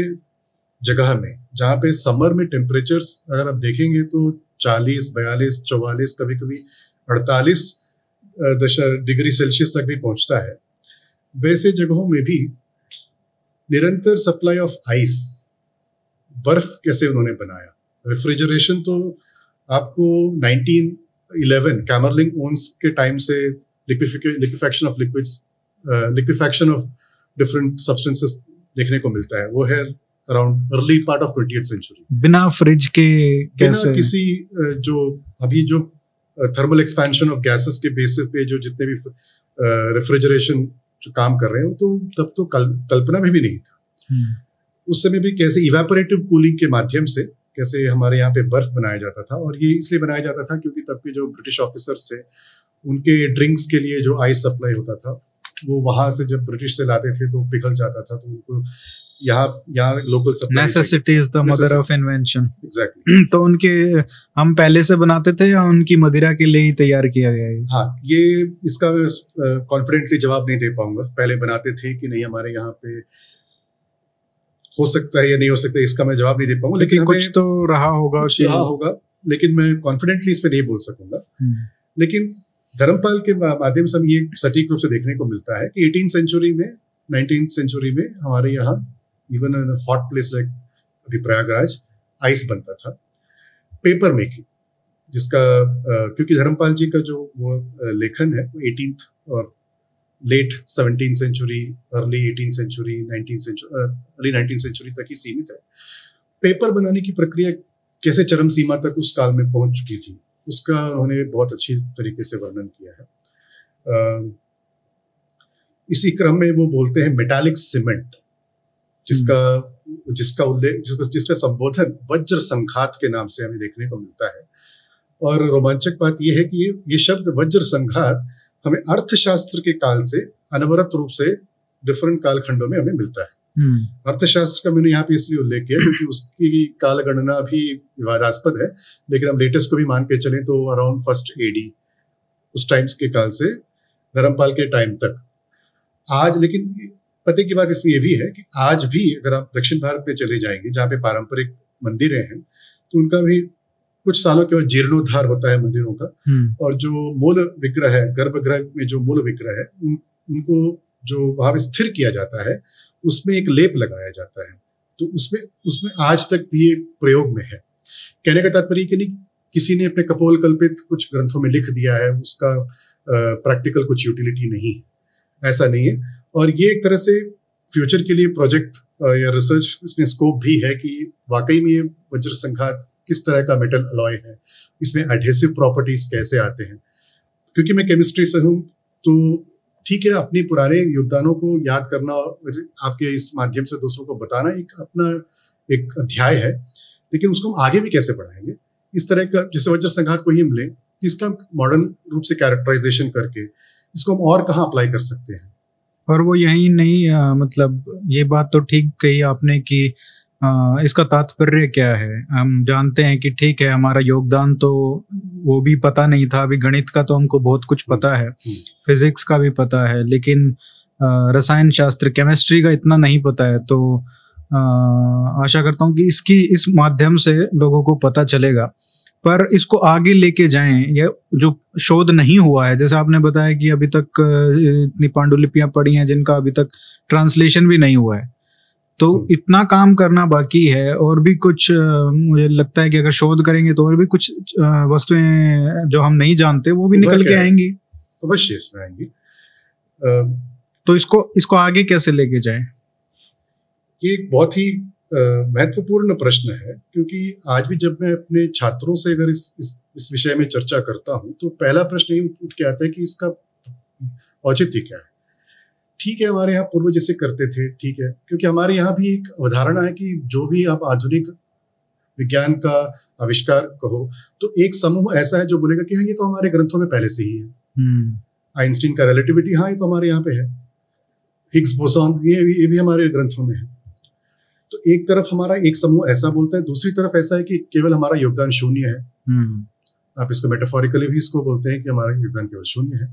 जगह में जहाँ पे समर में टेम्परेचर्स अगर आप देखेंगे तो 40, बयालीस चौवालीस कभी कभी अड़तालीस डिग्री सेल्सियस तक भी पहुँचता है। वैसे जगहों में भी निरंतर सप्लाई ऑफ़ आइस बर्फ़ कैसे उन्होंने बनाया? रेफ्रिजरेशन तो आपको 1911 कैमरलिंग ओन्स के टाइम से liquefaction of liquids liquefaction of different substances देखने को मिलता है। वो है around early part of twenty century बिना फ्रिज के कैसे बिना किसी जो अभी जो थर्मल एक्सपेंशन ऑफ़ गैसेस के बेसिस पे जो जितने भी रेफ्रिजरेशन जो काम कर रहे हैं तो तब तो कल, कल्पना में भी नहीं था हम्म। उस समय भी कैसे इवेपोरेटिव कूलिंग के माध्यम से कैसे हमारे यहाँ पे बर्फ़ बनाया जाता था और ये इसलिए बनाया जाता था क्योंकि तब के जो ब्रिटिश ऑफिसर्स थे उनके ड्रिंक्स के लिए जो आइस सप्लाई होता था वो वहाँ से जब ब्रिटिश से लाते थे तो पिघल जाता था तो उनको यहाँ यहाँ local necessity is the mother of invention exactly तो उनके हम पहले से बनाते थे या उनकी मदिरा के लिए ही तैयार किया गया है? हाँ ये इसका कॉन्फिडेंटली जवाब नहीं दे पाऊँगा। पहले बनाते थे कि नहीं हमारे यहाँ पे हो सकता है या नहीं हो सकता इसका मैं जवाब नहीं दे पाऊँगा लेकिन कुछ तो रहा होगा रहा होगा लेकिन मैं कॉन्फिडेंटली इस पर नहीं बोल सकूँगा। हम्म। लेकिन धर्मपाल के माध्यम से हम ये सटीक रूप से देखने को मिलता है कि एटीन सेंचुरी में नाइनटीन सेंचुरी में हमारे यहाँ even in hot place like अभी प्रयागराज आइस बनता था। पेपर मेकिंग जिसका क्योंकि धर्मपाल जी का जो वो लेखन है एटीन और late seventeen century early eighteen century nineteen century early nineteen century तक ही सीमित है। पेपर बनाने की प्रक्रिया कैसे चरम सीमा तक उस काल में पहुँच चुकी थी, उसका उन्होंने बहुत अच्छी तरीके से वर्णन किया है। इसी क्रम में वो बोलते हैं मेटालिक सीमेंट जिसका जिसका उल्लेख जिसका जिसका संबोधन वज्र संघात के नाम से हमें देखने को मिलता है। और रोमांचक बात यह है कि ये शब्द वज्र संघात हमें अर्थशास्त्र के काल से अनवरत रूप से डिफरेंट कालखंडों में हमें मिलता है। हम्म। अर्थशास्त्र का मैंने यहाँ पे इसलिए उल्लेख किया क्योंकि उसकी काल गणना भी विवादास्पद है लेकिन हम लेटेस्ट को भी मान के चलें तो अराउंड फ़र्स्ट एडी उस टाइम्स के काल से धर्मपाल के टाइम तक। आज लेकिन पते की बात इसमें यह भी है कि आज भी अगर आप दक्षिण भारत में चले जाएँगे जहाँ पे पारंपरिक मंदिरें हैं तो उनका भी कुछ सालों के बाद जीर्णोद्धार होता है मंदिरों का। हम्म। और जो मूल विग्रह है गर्भगृह में जो मूल विग्रह है उन, उनको जो वहाँ स्थिर किया जाता है उसमें एक लेप लगाया जाता है। तो उसमें उसमें आज तक भी ये प्रयोग में है। कहने का तात्पर्य कि नहीं किसी ने अपने कपोल कल्पित कुछ ग्रंथों में लिख दिया है उसका प्रैक्टिकल कुछ यूटिलिटी नहीं ऐसा नहीं है। और ये एक तरह से फ्यूचर के लिए प्रोजेक्ट या रिसर्च इसमें स्कोप भी है कि वाकई में ये वज्र संघात किस तरह का मेटल अलॉय है, इसमें एडहेसिव प्रॉपर्टीज़ कैसे आते हैं। क्योंकि मैं केमिस्ट्री से हूँ तो ठीक है, अपने पुराने योगदानों को याद करना आपके इस माध्यम से दूसरों को बताना एक अपना एक अध्याय है, लेकिन उसको हम आगे भी कैसे बढ़ाएँगे? इस तरह का जैसे वज्र संघात को ही हम लें इसका मॉडर्न रूप से कैरेक्टराइजेशन करके इसको हम और कहाँ अप्लाई कर सकते हैं? और वो यही नहीं आ, मतलब ये बात तो ठीक कही आपने कि आ, इसका तात्पर्य क्या है? हम जानते हैं कि ठीक है हमारा योगदान तो वो भी पता नहीं था। अभी गणित का तो हमको बहुत कुछ पता है। फिजिक्स का भी पता है लेकिन रसायन शास्त्र केमिस्ट्री का इतना नहीं पता है। तो आ, आशा करता हूँ कि इसकी इस माध्यम से लोगों को पता चलेगा। पर इसको आगे लेके जाएँ ये जो शोध नहीं हुआ है जैसे आपने बताया कि अभी तक इतनी पांडुलिपियाँ पड़ी हैं जिनका अभी तक ट्रांसलेशन भी नहीं हुआ है। तो हम्म। इतना काम करना बाकी है और भी कुछ मुझे लगता है कि अगर शोध करेंगे तो और भी कुछ वस्तुएँ जो हम नहीं जानते वो भी निकल के आएँगी। अवश्य इसमें आएँगी। तो इसको इसको आगे कैसे लेके जाए? ये एक बहुत ही महत्वपूर्ण प्रश्न है क्योंकि आज भी जब मैं अपने छात्रों से अगर इस इस, इस विषय में चर्चा करता हूँ तो पहला प्रश्न ये उठ के आता है कि इसका औचित्य क्या है। ठीक है हमारे यहाँ पूर्व जैसे करते थे ठीक है क्योंकि हमारे यहाँ भी एक अवधारणा है कि जो भी आप आधुनिक विज्ञान का आविष्कार कहो तो एक समूह ऐसा है जो बोलेगा कि हाँ ये तो हमारे ग्रंथों में पहले से ही है। हम्म। आइंस्टीन का रिलेटिविटी हाँ ये तो हमारे यहाँ पे है। हिग्स बोसॉन ये ये भी हमारे ग्रंथों में है। तो एक तरफ़ हमारा एक समूह ऐसा बोलता है दूसरी तरफ़ ऐसा है कि केवल हमारा योगदान शून्य है। हम्म। आप इसको मेटाफोरिकली भी इसको बोलते हैं कि हमारा योगदान केवल शून्य है।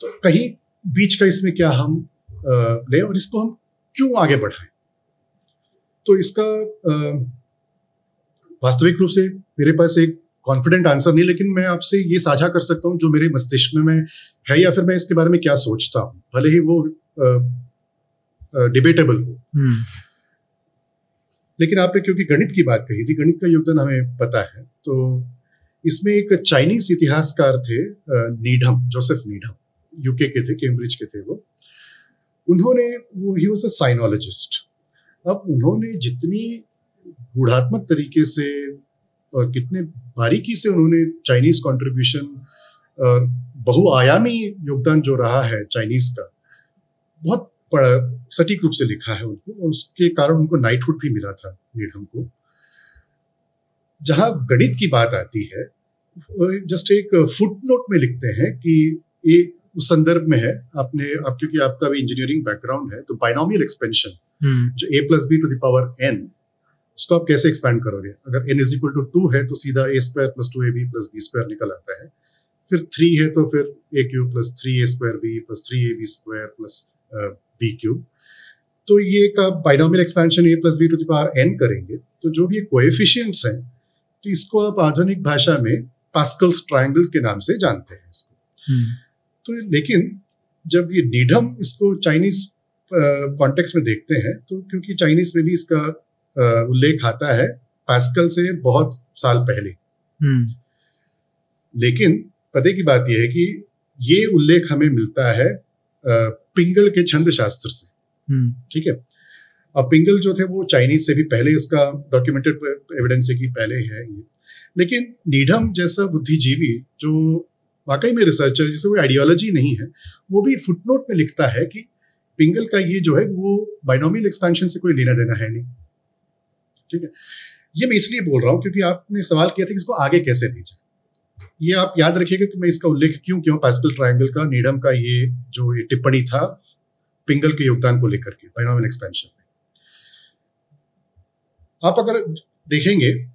तो कहीं बीच का इसमें क्या हम लें और इसको हम क्यों आगे बढ़ाएँ? तो इसका वास्तविक रूप से मेरे पास एक कॉन्फिडेंट आंसर नहीं लेकिन मैं आपसे ये साझा कर सकता हूँ जो मेरे मस्तिष्क में है या फिर मैं इसके बारे में क्या सोचता हूँ। भले ही वो डिबेटेबल हो। हम्म। लेकिन आपने क्योंकि गणित की बात कही थी, गणित का योगदान हमें पता है तो इसमें एक चाइनीज़ इतिहासकार थे नीडम, जोसेफ नीडम, यूके के थे, कैम्ब्रिज के थे वो। उन्होंने, वो ही वॉज़ अ साइनोलॉजिस्ट अब उन्होंने जितनी गुणात्मक तरीके से और कितने बारीकी से उन्होंने चाइनीज़ कंट्रीब्यूशन और बहुआयामी योगदान जो रहा है चाइनीज़ का, बहुत सटीक रूप से लिखा है उनको और उसके कारण उनको नाइटहुड भी मिला था नीडम को। जहाँ गणित की बात आती है जस्ट एक फुट नोट में लिखते हैं कि ये उस संदर्भ में है आपने आप क्योंकि आपका भी इंजीनियरिंग बैकग्राउंड है तो बाइनोमियल एक्सपेंशन हम्म। जो A plus B to the power N उसको आप कैसे एक्सपैंड करोगे? अगर N is equal to two है तो सीधा A square plus two A B plus B square निकल आता है। फिर थ्री है तो फिर A cube plus three A square B plus three A B square plus B cube तो ये का binomial expansion A plus B to the power N करेंगे तो जो भी कोएफिशिएंट्स हैं तो इसको आप आधुनिक भाषा में पास्कल्स ट्रायंगल के नाम से जानते हैं इसको हम्म। तो लेकिन जब ये नीडम इसको चाइनीज़ कॉन्टेक्स्ट में देखते हैं तो क्योंकि चाइनीज़ में भी इसका उल्लेख आता है पास्कल से बहुत साल पहले हम्म। लेकिन पते की बात यह है कि ये उल्लेख हमें मिलता है पिंगल के छंद शास्त्र से। हम्म। ठीक है? अब पिंगल जो थे वो चाइनीज़ से भी पहले इसका डॉक्यूमेंटेड एविडेंस है कि पहले है ये। लेकिन नीडम जैसा बुद्धिजीवी जो वाकई में रिसर्चर जिसे कोई आइडियोलॉजी नहीं है वो भी फुटनोट में लिखता है कि पिंगल का ये जो है वो बाइनोमियल एक्सपेंशन से कोई लेना देना है नहीं। ठीक है? ये मैं इसलिए बोल रहा हूँ क्योंकि आपने सवाल किया था कि इसको आगे कैसे भेजा। ये आप याद रखिएगा कि मैं इसका उल्लेख क्यों क्यों पैस्कल ट्रायंगल का नीडम का ये जो ये टिप्पणी था पिंगल के योगदान को लेकर के बाइनोमियल एक्सपेंशन में। आप अगर देखेंगे,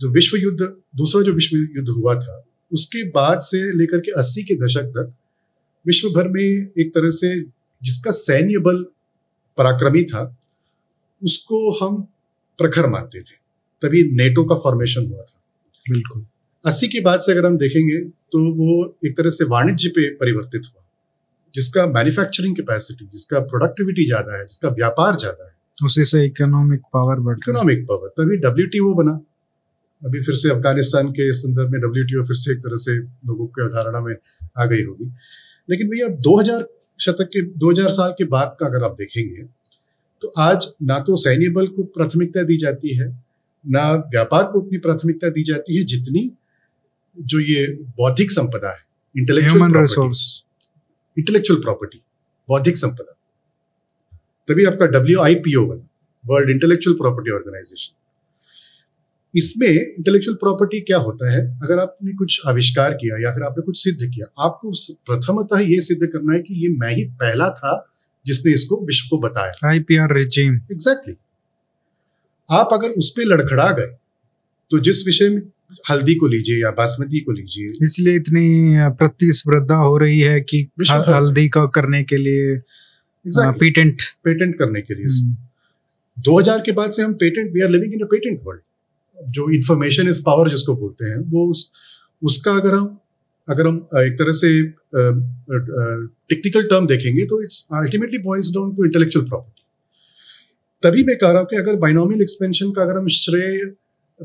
जो विश्व युद्ध, दूसरा जो विश्व युद्ध हुआ था, उसके बाद से लेकर के 80 के दशक तक विश्व भर में एक तरह से जिसका सैन्य बल पराक्रमी था, उसको हम प्रखर मानते थे। तभी नेटो का फॉर्मेशन हुआ था। बिल्कुल। अस्सी के बाद से अगर हम देखेंगे तो वो एक तरह से वाणिज्य पे परिवर्तित हुआ जिसका मैन्युफैक्चरिंग कैपेसिटी जिसका प्रोडक्टिविटी ज़्यादा है जिसका व्यापार ज़्यादा है। उसी से इकोनॉमिक पावर बढ़ इकोनॉमिक पावर तभी डब्ल्यू बना। अभी फिर से अफ़गानिस्तान के संदर्भ में डब्ल्यू फिर से एक तरह से लोगों की अवधारणा में आ गई होगी। लेकिन भैया 2000 शतक के 2000 साल के बाद का अगर आप देखेंगे तो आज ना तो सैन्य बल को प्राथमिकता दी जाती है ना व्यापार को उतनी प्राथमिकता दी जाती है जितनी जो ये बौद्धिक संपदा है इंटेलेक्चुअल रिसोर्स इंटेलेक्चुअल प्रॉपर्टी बौद्धिक संपदा तभी आपका डब्ल्यू आई पी ओ बना वर्ल्ड इंटेलेक्चुअल प्रॉपर्टी ऑर्गेनाइजेशन इसमें इंटेलेक्चुअल प्रॉपर्टी क्या होता है? अगर आपने कुछ आविष्कार किया या फिर आपने कुछ सिद्ध किया आपको प्रथमतः ये सिद्ध करना है कि ये मैं ही पहला था जिसने इसको विश्व को बताया। आईपीआर रेजिम एग्जैक्टली आप अगर उस पर लड़खड़ा गए तो जिस विषय में हल्दी को लीजिए या बासमती को लीजिए। इसलिए इतनी प्रतिस्पर्धा हो रही है कि हल्दी का करने के लिए exactly. पेटेंट। पेटेंट करने के लिए। 2000 हम्म। के बाद से हम patent we are living in a patent world जो इंफॉर्मेशन इज़ पावर जिसको बोलते हैं वो उस, उसका अगर हम अगर हम एक तरह से टेक्निकल टर्म देखेंगे तो it's ultimately boils down to intellectual property तभी मैं कह रहा हूँ कि अगर बाइनोमियल एक्सपेंशन का अगर हम श्रेय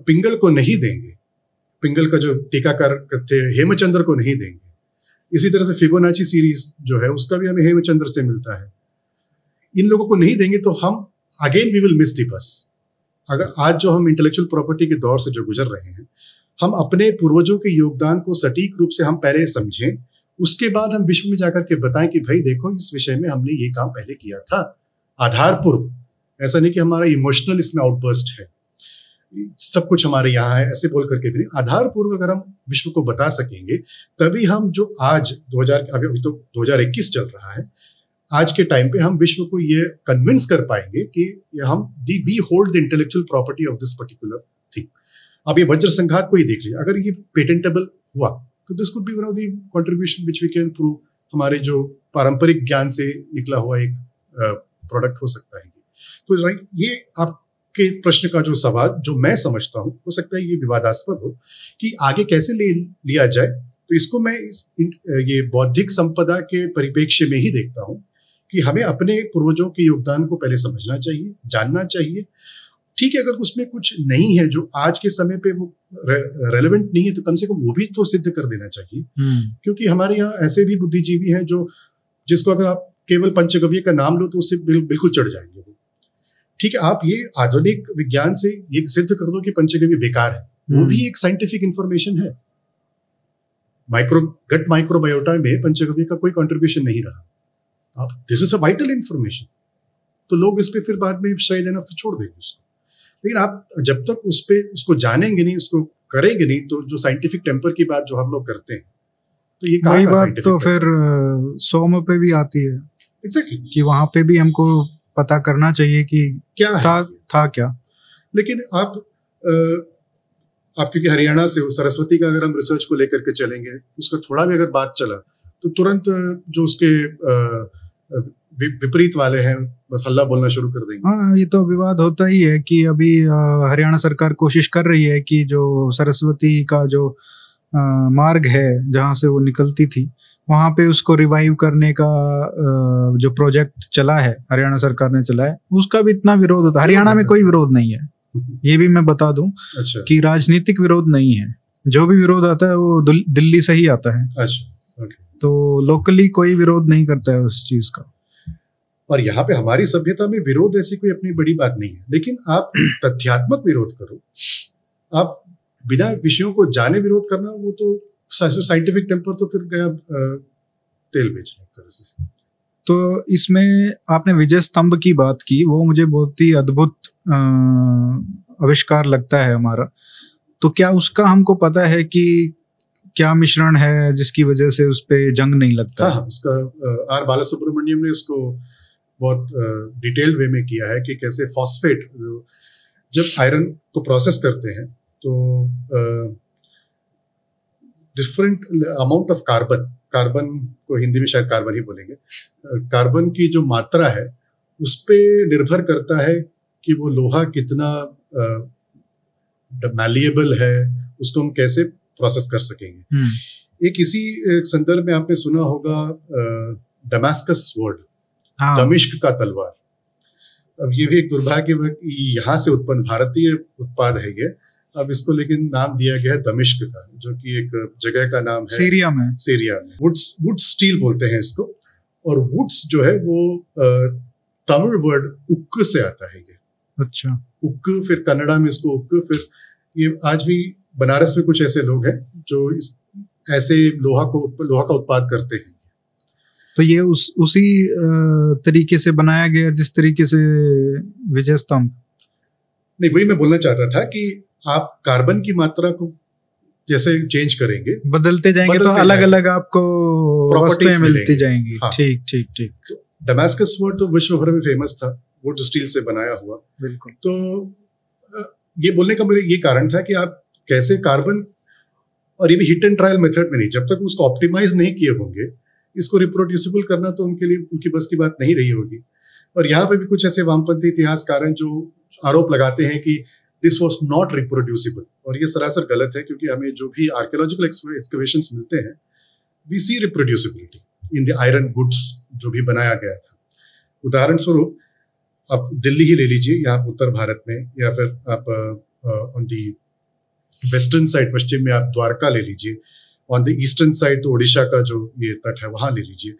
पिंगल को नहीं देंगे पिंगल का जो टीकाकार थे, हेमचंद्र को नहीं देंगे। इसी तरह से फिबोनाची सीरीज़ जो है, उसका भी हमें हेमचंद्र से मिलता है। इन लोगों को नहीं देंगे तो हम again we will miss the bus अगर आज जो हम इंटेलेक्चुअल प्रॉपर्टी के दौर से जो गुजर रहे हैं, हम अपने पूर्वजों के योगदान को सटीक रूप से हम पहले समझें, उसके बाद हम विश्व में जाकर के बताएँ कि भाई देखो, इस विषय में हमने ये काम पहले किया था। आधार पूर्व ऐसा नहीं कि हमारा इमोशनल इसमें आउटबर्स्ट है। सब कुछ हमारे यहाँ है, ऐसे बोल करके भी नहीं। आधार पूर्व अगर हम विश्व को बता सकेंगे, तभी हम जो आज 2000 अभी अभी तो 2021 चल रहा है, आज के टाइम पे हम विश्व को ये कन्विंस कर पाएँगे कि हम the we hold the intellectual property of this particular thing अब ये वज्र संघात को ही देख लिया अगर ये पेटेंटेबल हुआ तो this could be one of the contribution which we can prove हमारे जो पारंपरिक ज्ञान से निकला हुआ एक प्रोडक्ट हो सकता है। तो राइट ये आपके प्रश्न का जो सवाल जो मैं समझता हूँ हो सकता है ये विवादास्पद हो कि आगे कैसे ले लिया जाए तो इसको मैं इस, ये बौद्धिक संपदा के परिप्रेक्ष्य में ही देखता हूँ कि हमें अपने पूर्वजों के योगदान को पहले समझना चाहिए जानना चाहिए। ठीक है अगर उसमें कुछ नहीं है जो आज के समय पे वो रे, रेलेवेंट नहीं है तो कम से कम वो भी तो सिद्ध कर देना चाहिए। हम्म। क्योंकि हमारे यहाँ ऐसे भी बुद्धिजीवी हैं जो जिसको अगर आप केवल पंचगव्य का नाम लो तो उससे बिल, बिल्कुल चढ़ जाएँगे वो। ठीक है आप ये आधुनिक विज्ञान से ये सिद्ध कर दो कि पंचगव्य बेकार है। वो हम्म। भी एक साइंटिफिक इंफॉर्मेशन है। माइक्रो गट माइक्रोबायोटा में पंचगव्य का कोई कंट्रीब्यूशन नहीं रहा। आप this is a vital information तो लोग इस पर फिर बाद में श्रेय देना फिर छोड़ देंगे उसको। लेकिन आप जब तक उस पर उसको जानेंगे नहीं उसको करेंगे नहीं तो जो साइंटिफिक टेम्पर की बात जो हम लोग करते हैं तो ये कहा बात तो फिर सोम पे भी आती है। Exactly exactly. कि वहाँ पे भी हमको पता करना चाहिए कि क्या था है? था क्या लेकिन आप आप क्योंकि हरियाणा से हो सरस्वती का अगर हम रिसर्च को लेकर के चलेंगे उसका थोड़ा भी अगर बात चला तो तुरंत जो उसके विपरीत वाले हैं बस हल्ला बोलना शुरू कर देंगे हाँ ये तो विवाद होता ही है कि अभी हरियाणा सरकार कोशिश कर रही है कि जो सरस्वती का जो आ, मार्ग है जहाँ से वो निकलती थी वहाँ पे उसको रिवाइव करने का जो प्रोजेक्ट चला है हरियाणा सरकार ने चला है उसका भी इतना विरोध होता है। हरियाणा में कोई विरोध नहीं है। ये भी मैं बता दूँ अच्छा। कि राजनीतिक विरोध नहीं है। जो भी विरोध आता है वो दिल्ली से ही आता है। अच्छा तो लोकली कोई विरोध नहीं करता है उस चीज़ का। और यहाँ पे हमारी सभ्यता में विरोध ऐसी कोई अपनी बड़ी बात नहीं है। लेकिन आप तथ्यात्मक विरोध करो। आप बिना विषयों को जाने विरोध करना वो तो साइंटिफिक टेम्पर तो फिर गया तेल बेचने तरह से। तो इसमें आपने विजय स्तंभ की बात की वो मुझे बहुत ही अद्भुत आविष्कार लगता है हमारा। तो क्या उसका हमको पता है कि क्या मिश्रण है जिसकी वजह से उस पर जंग नहीं लगता? हाँ, उसका आर बाला सुब्रमण्यम ने उसको बहुत डिटेल्ड वे में किया है कि कैसे फॉस्फेट जो जब आयरन को प्रोसेस करते हैं तो different amount of carbon carbon को हिंदी में शायद कार्बन ही बोलेंगे। कार्बन की जो मात्रा है उस पर निर्भर करता है कि वो लोहा कितना मैलिएबल है उसको हम कैसे प्रोसेस कर सकेंगे। हम्म। एक इसी संदर्भ में आपने सुना होगा डमास्कस वर्ड हाँ। दमिश्क का तलवार। अब ये भी एक दुर्भाग्य यहाँ से उत्पन्न भारतीय उत्पाद है ये। अब इसको लेकिन नाम दिया गया है दमिश्क का जो कि एक जगह का नाम है। सीरिया में। सीरिया में। वुड्स वुड स्टील बोलते हैं इसको। और वुड्स जो है वो तमिल वर्ड उक्क से आता है ये। अच्छा। उक्क फिर कन्नड़ा में इसको उक्क फिर ये आज भी बनारस में कुछ ऐसे लोग हैं जो इस ऐसे लोहा को लोहा का उत्पाद करते हैं। तो ये उस उसी तरीके से बनाया गया जिस तरीके से विजय स्तंभ? नहीं वही मैं बोलना चाहता था कि आप कार्बन की मात्रा को जैसे चेंज करेंगे बदलते जाएँगे बदलते तो अलग अलग आपको वस्तुएँ मिलती जाएँगी। हाँ। ठीक ठीक ठीक। डमास्कस वर्ड तो विश्व भर में फ़ेमस था वुड स्टील से बनाया हुआ। बिल्कुल। तो ये बोलने का मेरे ये कारण था कि आप कैसे कार्बन और ये भी हिट एंड ट्रायल मेथड में नहीं जब तक उसको ऑप्टिमाइज नहीं किए होंगे इसको रिप्रोड्यूसिबल करना तो उनके लिए उनकी बस की बात नहीं रही होगी। और यहाँ पे भी कुछ ऐसे वामपंथी इतिहासकार हैं जो आरोप लगाते हैं कि दिस वॉज़ नॉट रिप्रोड्यूसिबल और ये सरासर गलत है क्योंकि हमें जो भी आर्कियोलॉजिकल एक्सकवेशन मिलते हैं we see reproducibility in the iron goods जो भी बनाया गया था। उदाहरण स्वरूप आप दिल्ली ही ले लीजिए यहाँ उत्तर भारत में, या फिर आप ऑन दी वेस्टर्न साइड पश्चिम में आप द्वारका ले लीजिए ऑन द ईस्टर्न साइड तो ओडिशा का जो ये तट है, वहाँ ले लीजिए।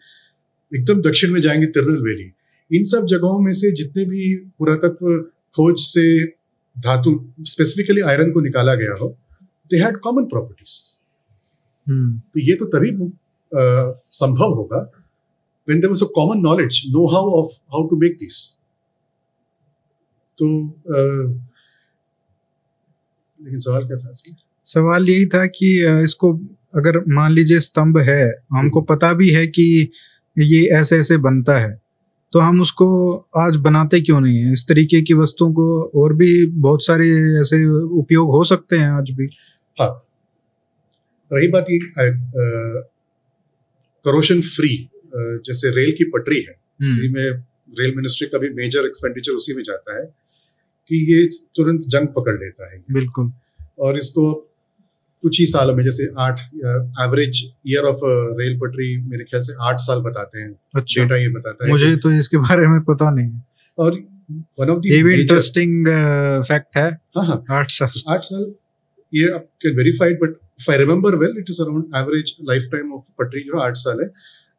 एकदम दक्षिण में जाएँगे तिरुनेलवेली। इन सब जगहों में से जितने भी पुरातत्व खोज से धातु स्पेसिफिकली आयरन को निकाला गया हो दे हैड कॉमन प्रॉपर्टीज़ तो ये तो तभी संभव होगा when there was a common knowledge know how of how to make these. तो लेकिन सवाल क्या था इसमें सवाल यही था कि इसको अगर मान लीजिए स्तंभ है हमको। पता भी है कि ये ऐसे ऐसे बनता है। तो हम उसको आज बनाते क्यों नहीं है? इस तरीके की वस्तुओं को और भी बहुत सारे ऐसे उपयोग हो सकते हैं आज भी। हाँ। रही बात ये करोशन फ्री जैसे रेल की पटरी है हम्म। में रेल मिनिस्ट्री का भी मेजर एक्सपेंडिचर उसी में जाता है कि ये तुरंत जंग पकड़ लेता है। बिल्कुल। और इसको कुछ ही सालों में जैसे आठ एवरेज ईयर ऑफ़ रेल पटरी मेरे ख्याल से आठ साल बताते हैं। अच्छा। डेटा ये बताता है मुझे तो इसके बारे में पता नहीं है। और one of the interesting fact है। हाँ हाँ। आठ साल। आठ साल ये आप can verified but if I remember well it is around average life time of पटरी जो है आठ साल है।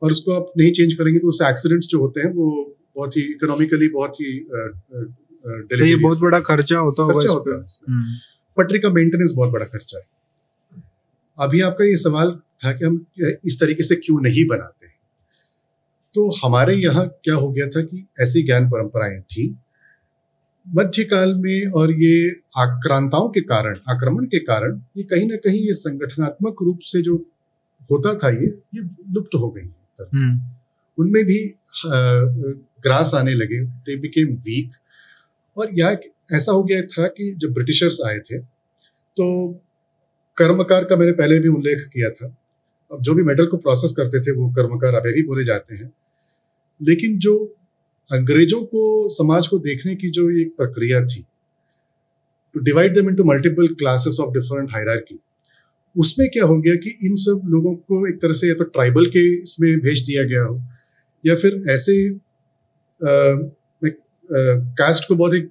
और उसको आप नहीं चेंज करेंगे तो उससे एक्सीडेंट्स जो होते हैं वो बहुत ही इकोनॉमिकली बहुत ही तो ये बहुत बड़ा खर्चा होता होगा। पटरी का मेंटेनेंस बहुत बड़ा खर्चा है। अभी आपका ये सवाल था कि हम इस तरीके से क्यों नहीं बनाते हैं? तो हमारे यहाँ क्या हो गया था कि ऐसी ज्ञान परंपराएँ थी। मध्यकाल में और ये आक्रांताओं के कारण आक्रमण के कारण ये कहीं ना कहीं ये संगठनात्मक रूप से जो होता था ये ये लुप्त हो गई। हम्म। उनमें भी ग्रास आने लगे दे बिकेम वीक और यह ऐसा हो गया था कि जब ब्रिटिशर्स आए थे तो कर्मकार का मैंने पहले भी उल्लेख किया था। अब जो भी मेटल को प्रोसेस करते थे वो कर्मकार अभी भी बोले जाते हैं। लेकिन जो अंग्रेज़ों को समाज को देखने की जो एक प्रक्रिया थी to divide them into multiple classes of different hierarchy उसमें क्या हो गया कि इन सब लोगों को एक तरह से या तो ट्राइबल के इसमें भेज दिया गया हो या फिर ऐसे आ, कास्ट को बहुत ही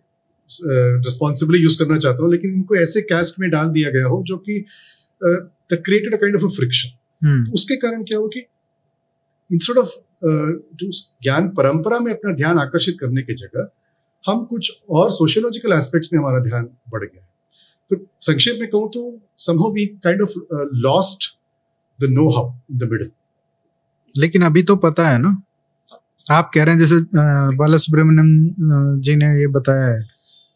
रिस्पॉन्सिबली यूज़ करना चाहता हूँ लेकिन इनको ऐसे कास्ट में डाल दिया गया हो जो कि created kind of a friction उसके कारण क्या हो कि इंस्टेड ऑफ़ जो ज्ञान परंपरा में अपना ध्यान आकर्षित करने की जगह हम कुछ और सोशियोलॉजिकल एस्पेक्ट्स में हमारा ध्यान बढ़ गया तो संक्षेप में कहूँ तो somehow we kind of lost the know how the middle लेकिन अभी तो पता है ना? आप कह रहे हैं जैसे बाला सुब्रमण्यम जी ने ये बताया है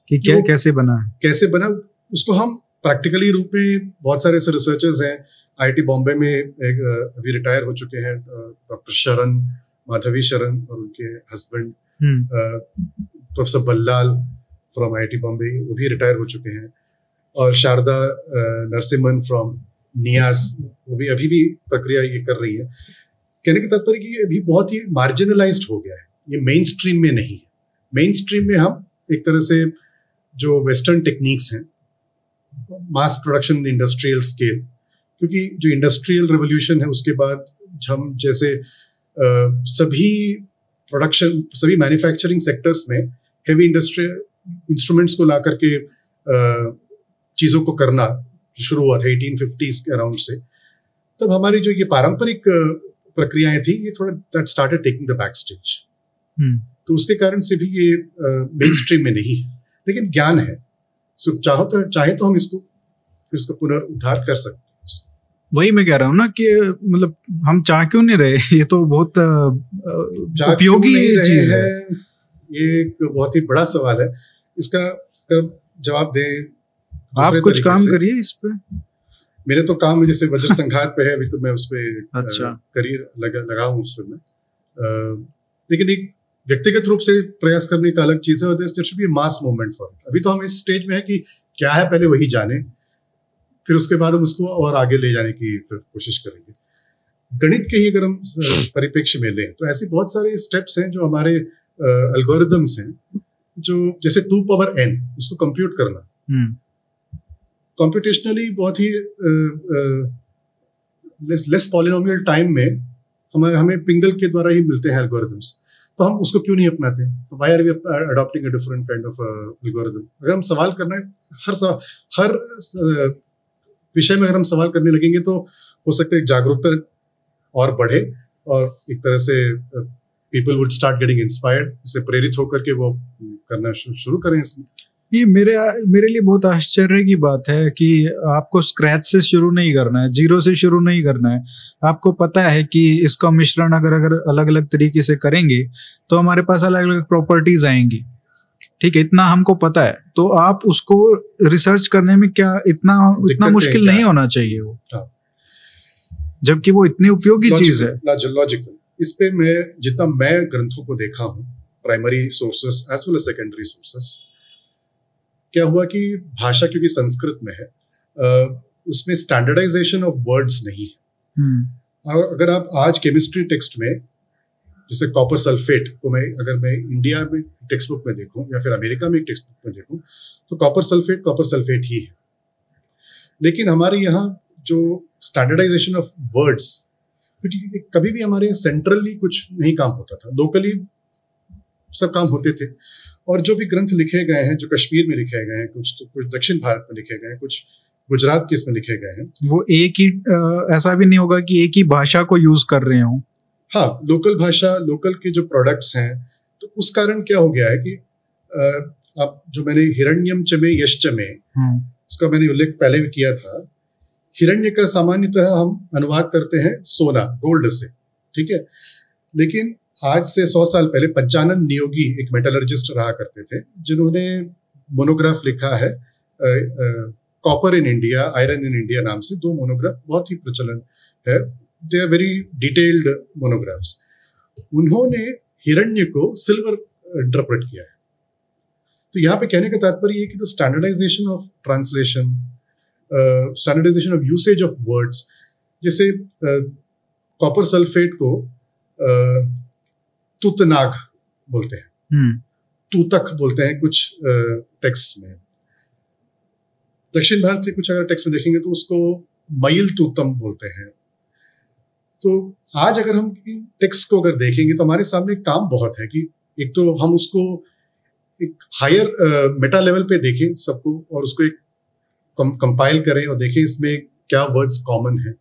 कि क्या कैसे बना है? कैसे बना उसको हम प्रैक्टिकली रूप में बहुत सारे ऐसे रिसर्चर्स हैं। आईआईटी बॉम्बे में एक अभी रिटायर हो चुके हैं डॉक्टर शरण माधवी शरण और उनके husband professor Ballal from I Bombay वो भी रिटायर हो चुके हैं। और शारदा नरसिम्हन फ्रॉम नियास वो भी अभी भी प्रक्रिया ये कर रही है। कहने का तात्पर्य कि अभी बहुत ही मार्जिनलाइज्ड हो गया है। ये मेन स्ट्रीम में नहीं है। मेन स्ट्रीम में हम एक तरह से जो वेस्टर्न टेक्निक्स हैं मास प्रोडक्शन इंडस्ट्रियल स्केल क्योंकि जो इंडस्ट्रियल रेवोल्यूशन है उसके बाद हम जैसे आ, सभी प्रोडक्शन सभी मैन्युफैक्चरिंग सेक्टर्स में हेवी इंडस्ट्रियल इंस्ट्रूमेंट्स को ला करके चीज़ों को करना शुरू हुआ था एटीन फिफ्टीज के अराउंड से। तब हमारी जो ये पारंपरिक प्रक्रियाएँ थी ये थोड़ा that started taking the back stage तो उसके कारण से भी ये मेन स्ट्रीम में नहीं है। लेकिन ज्ञान है। सो चाहो तो चाहे तो हम इसको फिर इसका पुनरुद्धार कर सकते वही मैं कह रहा हूँ ना कि मतलब हम चाह क्यों नहीं रहे? *laughs* ये तो बहुत उपयोगी चीज़ है। ये एक बहुत ही बड़ा सवाल है। इसका जवाब दे? आप कुछ काम करिए इस पे। मेरे तो काम है जैसे वज्र संघात पे है अभी तो मैं उस पर अच्छा। करियर लगा लगा हूँ उस पर मैं। लेकिन एक व्यक्तिगत रूप से प्रयास करने का अलग चीज़ है और should be mass movement for अभी तो हम इस स्टेज में है कि क्या है पहले वही जाने फिर उसके बाद हम उसको और आगे ले जाने की फिर कोशिश करेंगे। गणित के ही अगर हम परिप्रेक्ष्य में लें तो ऐसे बहुत सारे स्टेप्स हैं जो हमारे एल्गोरिदम्स हैं जो जैसे टू पावर एन उसको कंप्यूट करना। कॉम्पिटिशनली हम्म। बहुत ही लेस पॉलिनोमियल टाइम में हमारे हमें पिंगल के द्वारा ही मिलते हैं एल्गोरिदम्स तो हम उसको क्यों नहीं अपनाते? Why are we adopting different kind of algorithm अगर हम सवाल करना है, हर सवाल हर विषय में अगर हम सवाल करने लगेंगे तो हो सकता है जागरूकता और बढ़े और एक तरह से people would start getting inspired इससे प्रेरित होकर के वो करना शुरू करें इसमें। ये मेरे मेरे लिए बहुत आश्चर्य की बात है कि आपको स्क्रैच से शुरू नहीं करना है ज़ीरो से शुरू नहीं करना है। आपको पता है कि इसका मिश्रण अगर अगर अलग अलग तरीके से करेंगे तो हमारे पास अलग अलग प्रॉपर्टीज़ आएँगी। ठीक है इतना हमको पता है। तो आप उसको रिसर्च करने में क्या इतना इतना मुश्किल नहीं होना चाहिए वो। हाँ। जबकि वो इतनी उपयोगी चीज़ है। लॉजिकल इस पे मैं जितना मैं ग्रंथों को देखा हूँ primary sources as well as secondary sources क्या हुआ कि भाषा क्योंकि संस्कृत में है उसमें स्टैंडर्डाइजेशन ऑफ़ वर्ड्स नहीं है। हम्म। अगर आप आज केमिस्ट्री टेक्स्ट में जैसे कॉपर सल्फेट को मैं अगर मैं इंडिया में टेक्स्ट बुक में देखूँ या फिर अमेरिका में टेक्स्ट बुक में देखूँ तो कॉपर सल्फेट कॉपर सल्फेट ही है। लेकिन हमारे यहाँ जो स्टैंडर्डाइजेशन ऑफ़ वर्ड्स क्योंकि कभी भी हमारे यहाँ सेंट्रली कुछ नहीं काम होता था। लोकली सब काम होते थे। और जो भी ग्रंथ लिखे गए हैं जो कश्मीर में लिखे गए हैं कुछ तो कुछ दक्षिण भारत में लिखे गए हैं कुछ गुजरात के इसमें लिखे गए हैं। वो एक ही ऐसा भी नहीं होगा कि एक ही भाषा को यूज़ कर रहे हो। हाँ लोकल भाषा लोकल के जो प्रोडक्ट्स हैं तो उस कारण क्या हो गया है कि अब जो मैंने हिरण्यम चमे यश चमे हम्म। उसका मैंने उल्लेख पहले भी किया था हिरण्य का सामान्यतः हम अनुवाद करते हैं सोना गोल्ड से ठीक है? लेकिन आज से सौ साल पहले पंचानन नियोगी एक मेटलर्जिस्ट रहा करते थे जिन्होंने मोनोग्राफ लिखा है copper in India iron in India नाम से दो मोनोग्राफ बहुत ही प्रचलन है। They are very detailed monographs उन्होंने हिरण्य को सिल्वर इंटरप्रेट किया है। तो यहाँ पे कहने का तात्पर्य है कि the standardisation of translation standardisation of usage of words जैसे कॉपर uh, सल्फेट को uh, तुतनाग बोलते हैं। hmm. तूतक बोलते हैं कुछ टेक्स्ट में। दक्षिण भारत के कुछ अगर टेक्स्ट में देखेंगे तो उसको मईल तूतम बोलते हैं। तो आज अगर हम इन टेक्स्ट को अगर देखेंगे तो हमारे सामने काम बहुत है कि एक तो हम उसको एक हायर मेटा लेवल पे देखें सबको और उसको एक कंपाइल करें और देखें इसमें क्या वर्ड्स कॉमन है।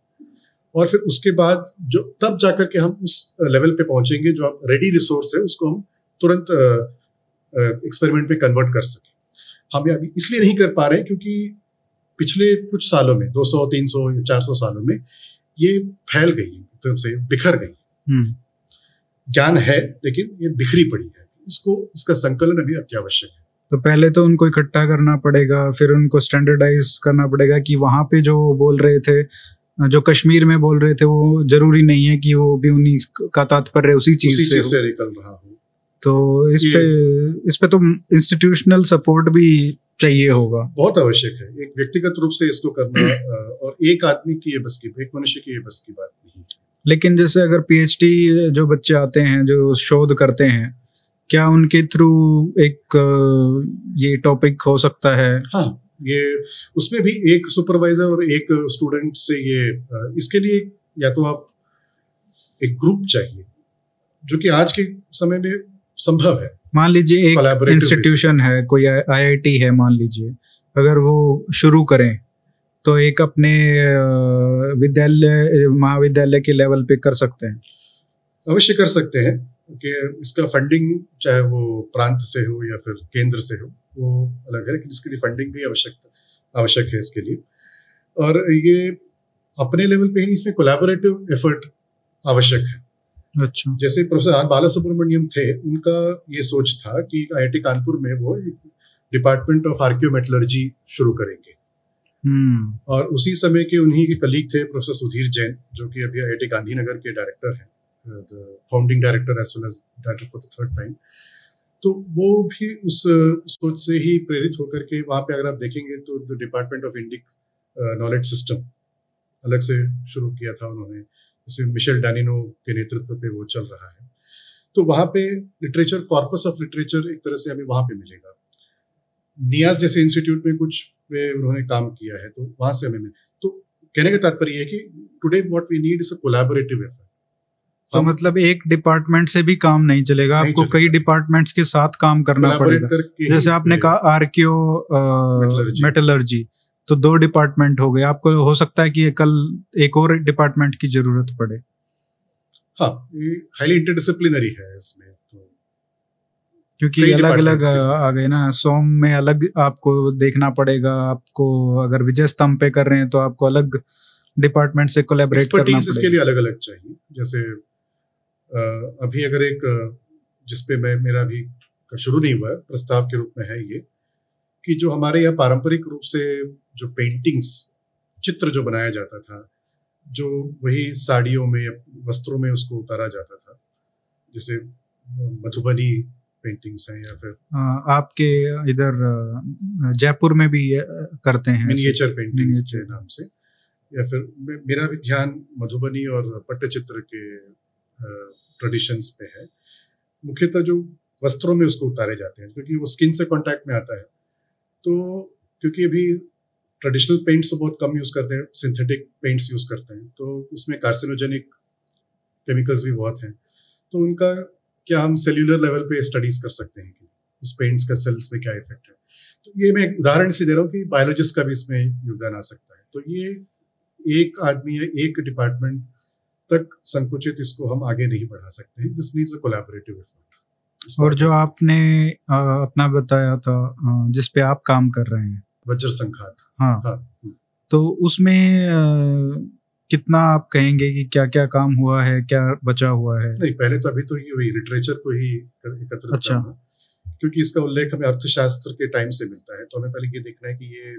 और फिर उसके बाद जो तब जाकर के हम उस लेवल पे पहुँचेंगे जो आप रेडी रिसोर्स है उसको हम तुरंत एक्सपेरिमेंट पे कन्वर्ट कर सकें। हम अभी इसलिए नहीं कर पा रहे क्योंकि पिछले कुछ सालों में 200, 300 या 400 सालों में ये फैल गई है एकदम से बिखर गई हम्म। ज्ञान है लेकिन ये बिखरी पड़ी है। इसको इसका संकलन अभी अत्यावश्यक है। तो पहले तो उनको इकट्ठा करना पड़ेगा फिर उनको स्टैंडर्डाइज करना पड़ेगा कि वहाँ पे जो बोल रहे थे जो कश्मीर में बोल रहे थे वो ज़रूरी नहीं है कि वो भी उन्हीं का तात्पर्य उसी चीज़ से, से निकल रहा हो। तो इस पे इस पे तो इंस्टीट्यूशनल सपोर्ट भी चाहिए होगा। बहुत आवश्यक है। एक व्यक्तिगत रूप से इसको करना *clears throat* और एक आदमी की ये बस की एक मनुष्य की ये बस की बात नहीं लेकिन जैसे अगर पीएचडी जो बच्चे आते हैं जो शोध करते हैं क्या उनके थ्रू एक ये टॉपिक हो सकता है? हाँ ये उसमें भी एक सुपरवाइजर और एक स्टूडेंट से ये इसके लिए या तो आप एक ग्रुप चाहिए जो कि आज के समय में संभव है। मान लीजिए एक इंस्टीट्यूशन है कोई आईआईटी है मान लीजिए अगर वो शुरू करें तो एक अपने विद्यालय महाविद्यालय के लेवल पे कर सकते हैं। अवश्य कर सकते हैं कि इसका फंडिंग चाहे वो प्रांत से हो या फिर केंद्र से हो। वो अलग है लेकिन इसके लिए फंडिंग भी आवश्यक आवश्यक है इसके लिए। और ये अपने लेवल पे ही इसमें कोलैबोरेटिव एफर्ट आवश्यक है। अच्छा। जैसे प्रोफेसर आर बाला सुब्रमण्यम थे उनका ये सोच था कि आईआईटी कानपुर में वो डिपार्टमेंट ऑफ़ आर्क्योमेटलर्जी शुरू करेंगे। hmm. और उसी समय के उन्हीं के कलीग थे प्रोफेसर सुधीर जैन जो कि अभी आई गांधीनगर के डायरेक्टर हैं founding director as well as director for the third time तो वो भी उस सोच से ही प्रेरित होकर के वहाँ पे अगर आप देखेंगे तो department of Indic knowledge system अलग से शुरू किया था उन्होंने। जैसे मिशेल डैनिनो के नेतृत्व पे वो चल रहा है। तो वहाँ पे लिटरेचर कॉर्पस ऑफ़ लिटरेचर एक तरह से हमें वहाँ पे मिलेगा। नियाज जैसे इंस्टीट्यूट में कुछ पे उन्होंने काम किया है तो वहाँ से हमें मिले तो कहने का तात्पर्य है कि today what we need is a collaborative effort तो मतलब एक डिपार्टमेंट से भी काम नहीं चलेगा नहीं आपको कई डिपार्टमेंट्स के साथ काम करना पड़ेगा। जैसे आपने कहा आर्कियो मेटलर्जी तो दो डिपार्टमेंट हो गए। आपको हो सकता है कि कल एक और डिपार्टमेंट की ज़रूरत पड़े। हाँ हाईली इंटरडिसिप्लिनरी है इसमें तो क्योंकि अलग अलग आ गए ना सोम में अलग आपको देखना पड़ेगा। आपको अगर विजय स्तंभ पे कर रहे हैं तो आपको अलग डिपार्टमेंट से कोलेबरेट करना पड़ेगा इसके लिए अलग अलग चाहिए। जैसे अभी अगर एक जिसपे मैं मेरा अभी शुरू नहीं हुआ है प्रस्ताव के रूप में है ये कि जो हमारे यहाँ पारंपरिक रूप से जो पेंटिंग्स चित्र जो बनाया जाता था जो वही साड़ियों में वस्त्रों में उसको उतारा जाता था जैसे मधुबनी पेंटिंग्स हैं या फिर आपके इधर जयपुर में भी करते हैं मिनिएचर पेंटिंग्स के नाम से। या फिर मेरा भी ध्यान मधुबनी और पट्टचित्र के ट्रेडिशंस पे है। मुख्यतः जो वस्त्रों में उसको उतारे जाते हैं, क्योंकि वो स्किन से कांटेक्ट में आता है। तो क्योंकि अभी ट्रेडिशनल पेंट्स तो बहुत कम यूज़ करते हैं सिंथेटिक पेंट्स यूज़ करते हैं तो उसमें कार्सिनोजेनिक केमिकल्स भी बहुत हैं। तो उनका क्या हम सेल्यूलर लेवल पे स्टडीज़ कर सकते हैं कि उस पेंट्स का सेल्स में क्या इफ़ेक्ट है? तो ये मैं उदाहरण से दे रहा हूँ कि बायोलॉजिस्ट का भी इसमें योगदान आ सकता है। तो ये एक आदमी या एक डिपार्टमेंट तक संकुचित इसको हम आगे नहीं बढ़ा सकते हैं। This means a collaborative effort और जो आपने अपना बताया था जिस पे आप काम कर रहे हैं। वज्र संघात। हाँ, हाँ। तो उसमें कितना आप कहेंगे कि क्या क्या काम हुआ है क्या बचा हुआ है? नहीं पहले तो अभी तो ये वही लिटरेचर को ही एकत्रित अच्छा। करना। क्योंकि इसका उल्लेख हमें अर्थशास्त्र के टाइम से मिलता है तो हमें पहले ये देखना है कि ये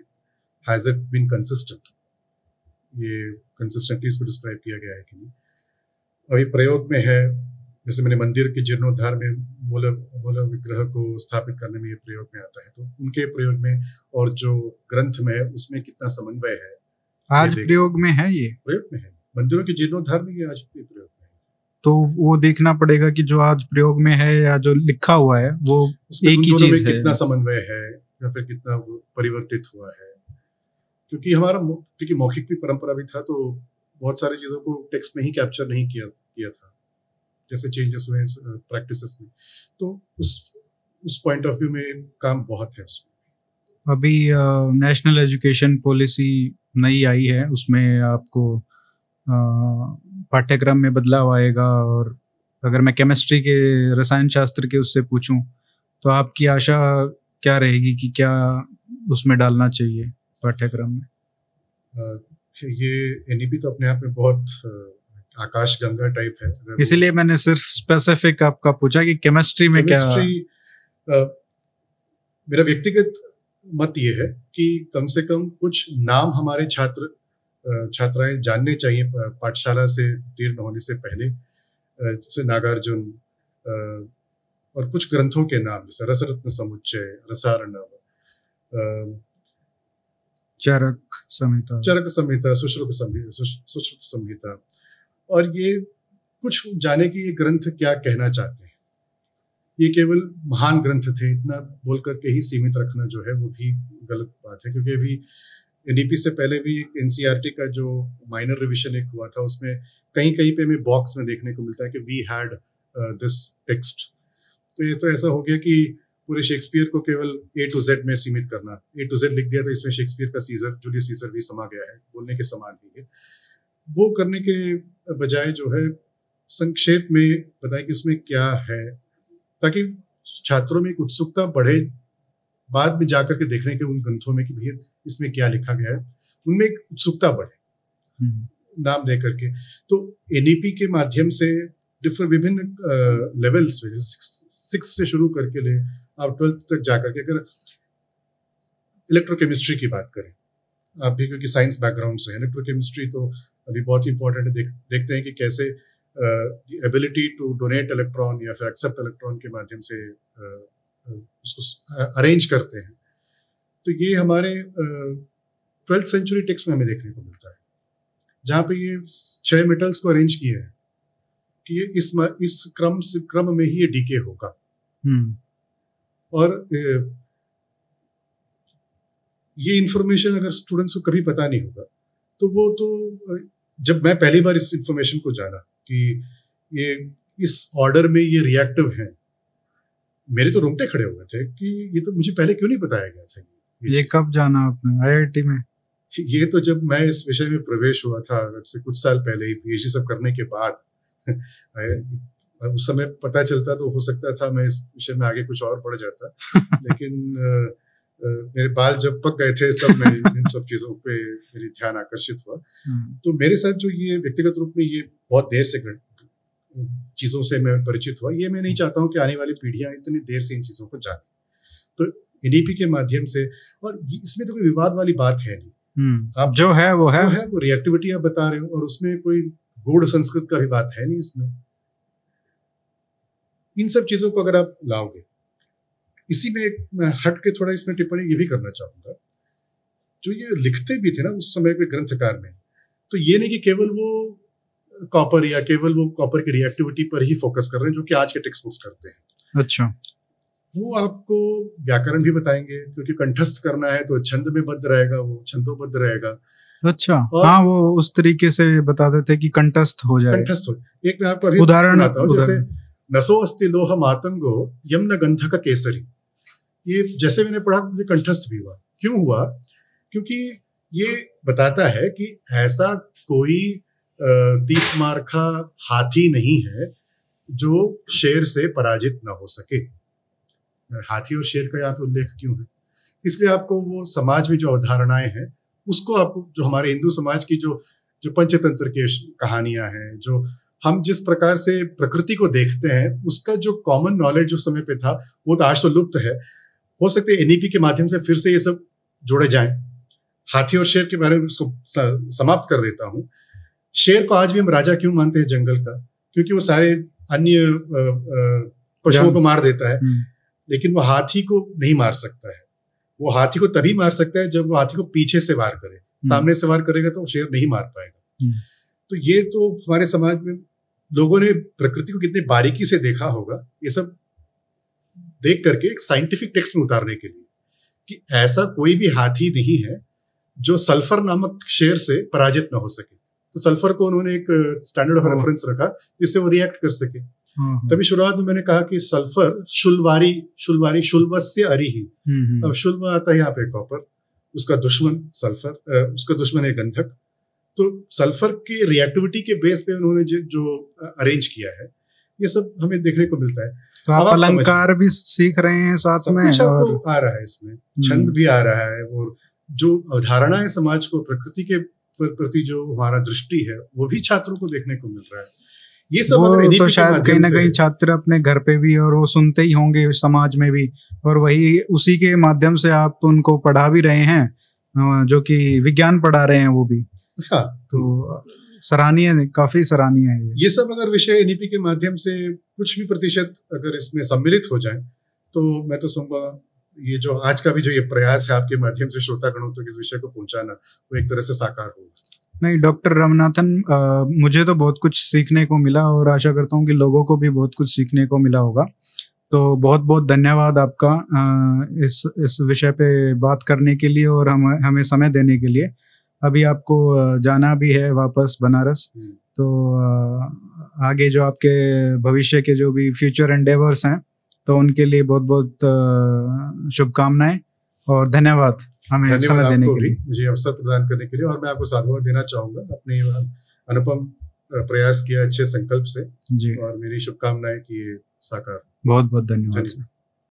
हैज़ इट बीन कंसिस्टेंट ये कंसिस्टेंटली इसको डिस्क्राइब किया गया है कि नहीं। अभी प्रयोग में है जैसे मैंने मंदिर के जीर्णोद्धार में मूल मूल विग्रह को स्थापित करने में ये प्रयोग में आता है तो उनके प्रयोग में और जो ग्रंथ में है उसमें कितना समन्वय है? आज प्रयोग में है ये। प्रयोग में है। मंदिरों के जीर्णोद्धार में ये आज प्रयोग में है। तो वो देखना पड़ेगा कि जो आज प्रयोग में है या जो लिखा हुआ है वो एक ही चीज़ है। कितना समन्वय है या फिर कितना परिवर्तित हुआ है? क्योंकि हमारा क्योंकि मौखिक भी परंपरा भी था तो बहुत सारी चीज़ों को टेक्स्ट में ही कैप्चर नहीं किया किया था। जैसे चेंजेस हुए प्रैक्टिसेस में। तो उस उस पॉइंट ऑफ़ व्यू में काम बहुत है उसमें। अभी नेशनल एजुकेशन पॉलिसी नई आई है, उसमें आपको पाठ्यक्रम में बदलाव आएगा और अगर मैं केमिस्ट्री के, रसायन शास्त्र के उससे पूछूँ तो आपकी आशा क्या रहेगी कि क्या उसमें डालना चाहिए? पाठ्यक्रम में। ये एनईपी तो अपने आप में बहुत आकाश गंगा टाइप है। इसीलिए मैंने सिर्फ़ स्पेसिफिक आपका पूछा कि केमिस्ट्री में क्या आ, मेरा व्यक्तिगत मत ये है कि कम से कम कुछ नाम हमारे छात्र छात्राएँ जानने चाहिए पाठशाला से उत्तीर्ण होने से पहले जैसे नागार्जुन और कुछ ग्रंथों के नाम जैसे रसरत्न समुच्चय रसारणव चरक संहिता। चरक संहिता, सुश्रुत संहिता सुश्रुत संहिता। और ये कुछ जाने की ये ग्रंथ क्या कहना चाहते हैं? ये केवल महान ग्रंथ थे, इतना बोल करके ही सीमित रखना जो है, वो भी गलत बात है। क्योंकि अभी एनईपी से पहले भी एनसीईआरटी का जो माइनर रिविजन एक हुआ था, उसमें कहीं कहीं पे हमें बॉक्स में देखने को मिलता है कि वी हैड दिस टेक्स्ट तो ये तो ऐसा हो गया कि पूरे शेक्सपियर को केवल ए टू जेड में सीमित करना। ए टू जेड लिख दिया तो इसमें शेक्सपियर का सीजर जूलियस सीजर भी समा गया है बोलने के समान ही है। वो करने के बजाय जो है संक्षेप में बताएँ कि उसमें क्या है ताकि छात्रों में एक उत्सुकता बढ़े बाद में जाकर के देखने के उन ग्रंथों में कि भैया इसमें क्या लिखा गया है उनमें एक उत्सुकता बढ़े। हम्म। नाम दे करके। तो एनईपी के माध्यम से डिफरेंट विभिन्न लेवल्स में सिक्स से शुरू करके ले आप ट्वेल्थ तक जाकर के अगर इलेक्ट्रोकेमिस्ट्री की बात करें आप भी क्योंकि साइंस बैकग्राउंड से इलेक्ट्रोकेमिस्ट्री तो अभी बहुत ही इंपॉर्टेंट है देख, देखते हैं कि कैसे एबिलिटी टू डोनेट इलेक्ट्रॉन या फिर एक्सेप्ट इलेक्ट्रॉन के माध्यम से उसको अरेंज करते हैं तो ये हमारे ट्वेल्थ सेंचुरी टेक्स्ट में हमें देखने को मिलता है जहाँ पे ये छह मेटल्स को अरेंज किए हैं कि ये इस इस क्रम से क्रम में ही ये डीके होगा हम्म। और ये इंफॉर्मेशन अगर स्टूडेंट्स को कभी पता नहीं होगा तो वो तो जब मैं पहली बार इस इंफॉर्मेशन को जाना कि ये इस ऑर्डर में ये रिएक्टिव हैं मेरे तो रोंगटे खड़े हुए थे कि ये तो मुझे पहले क्यों नहीं बताया गया था ये कब जाना आपने? आईआईटी में? ये तो जब मैं इस विषय में प्रवेश हुआ था से कुछ साल पहले ही पीएचडी सब करने के बाद *laughs* उस समय पता चलता तो हो सकता था मैं इस विषय में आगे कुछ और पढ़ जाता। *laughs* लेकिन मेरे बाल जब पक गए थे तब मैं इन सब चीज़ों पे मेरी ध्यान आकर्षित हुआ। हम्म। तो मेरे साथ जो ये व्यक्तिगत रूप में ये बहुत देर से चीज़ों से मैं परिचित हुआ। ये मैं नहीं चाहता हूँ कि आने वाली पीढ़ियाँ इतनी देर से इन चीज़ों को जाने। तो एनईपी के माध्यम से और इसमें तो कोई विवाद वाली बात है नहीं। हम्म, आप जो है वो है। वो है वो रिएक्टिविटी आप बता रहे हो और उसमें कोई गूढ़ संस्कृत का भी बात है नहीं इसमें। इन सब चीज़ों को अगर आप लाओगे इसी में हट के थोड़ा इसमें टिप्पणी ये भी करना चाहूँगा। जो ये लिखते भी थे ना उस समय के ग्रंथकार में तो ये नहीं कि केवल वो कॉपर या केवल वो कॉपर की रिएक्टिविटी पर ही फोकस कर रहे हैं जो कि आज के टेक्स्ट बुक्स करते हैं। अच्छा। वो आपको व्याकरण भी बताएँगे क्योंकि कंठस्थ करना है तो छंद में बद्ध रहेगा वो छंदोबद्ध रहेगा। अच्छा। हाँ वो उस तरीके से बता देते कि कंठस्थ हो जाए। कंठस्थ हो एक मैं आपको अभी उदाहरण आता हूँ जैसे नसो अस्ति मातंगो यम न गंध केसरी। ये जैसे मैंने पढ़ा मुझे कंठस्थ भी हुआ। क्यों हुआ? क्योंकि ये बताता है कि ऐसा कोई तीस मार्खा हाथी नहीं है जो शेर से पराजित ना हो सके। हाथी और शेर का यहाँ पे उल्लेख क्यों है? इसलिए आपको वो समाज में जो अवधारणाएँ हैं, उसको आपको जो हमारे हिंदू समाज की जो जो पंचतंत्र की कहानियाँ हैं, जो हम जिस प्रकार से प्रकृति को देखते हैं उसका जो कॉमन नॉलेज जो समय पे था वो तो आज तो लुप्त है। हो सकते है एनईपी के माध्यम से फिर से ये सब जोड़े जाएँ। हाथी और शेर के बारे में उसको समाप्त कर देता हूँ। शेर को आज भी हम राजा क्यों मानते हैं जंगल का? क्योंकि वो सारे अन्य पशुओं को मार देता है। हम्म। लेकिन वो हाथी को नहीं मार सकता है। वो हाथी को तभी मार सकता है जब वो हाथी को पीछे से वार करे। हम्म। सामने से वार करेगा तो शेर नहीं मार पाएगा। हम्म। तो ये तो हमारे समाज में लोगों ने प्रकृति को कितनी बारीकी से देखा होगा ये सब देख करके एक साइंटिफिक टेक्स्ट में उतारने के लिए कि ऐसा कोई भी हाथी नहीं है जो सल्फ़र नामक शेर से पराजित न हो सके। तो सल्फ़र को उन्होंने एक स्टैंडर्ड ऑफ़ रेफरेंस रखा जिससे वो रिएक्ट कर सके। हाँ, हाँ। तभी शुरुआत में मैंने कहा कि सल्फ़र शुलवारी शुलवारी शुल्वस्य अरी ही। हम्म, हम्म। अब शुल्व आता है यहाँ पे कॉपर उसका दुश्मन सल्फ़र उसका दुश्मन है गंधक। तो सल्फ़र की रिएक्टिविटी के बेस पे उन्होंने जो अरेंज किया है ये सब हमें देखने को मिलता है। तो आप अलंकार भी सीख रहे हैं साथ में और आ रहा है इसमें। छंद हम्म। भी आ रहा है और जो अवधारणा है समाज को प्रकृति के प्रति जो हमारा दृष्टि है वो भी छात्रों को देखने को मिल रहा है। ये सब अगर तो शायद कहीं ना कहीं छात्र अपने घर पे भी और वो सुनते ही होंगे समाज में भी और वही उसी के माध्यम से आप उनको पढ़ा भी रहे हैं जो कि विज्ञान पढ़ा रहे हैं वो भी। हाँ। तो सराहनीय काफ़ी सराहनीय है ये। सब अगर विषय एनईपी के माध्यम से कुछ भी प्रतिशत अगर इसमें सम्मिलित हो जाए तो मैं तो कहूँगा ये जो आज का भी जो ये प्रयास है आपके माध्यम से श्रोतागणों तक तो इस विषय को पहुंचाना वो एक तरह से साकार होगा नहीं डॉक्टर रामनाथन मुझे तो बहुत कुछ सीखने को मिला और आशा करता हूँ कि लोगों को भी बहुत कुछ सीखने को मिला होगा। तो बहुत बहुत धन्यवाद आपका आ, इस इस विषय पे बात करने के लिए और हम हमें समय देने के लिए। अभी आपको जाना भी है वापस बनारस। हम्म। तो आगे जो आपके भविष्य के जो भी फ्यूचर एंडेवर्स हैं तो उनके लिए बहुत बहुत शुभकामनाएँ और धन्यवाद हमें समय देने के लिए। मुझे अवसर प्रदान करने के लिए और मैं आपको साधुवाद देना चाहूँगा अपने अनुपम प्रयास किया अच्छे संकल्प से जी। और मेरी शुभकामनाएँ कि ये साकार। बहुत बहुत धन्यवाद।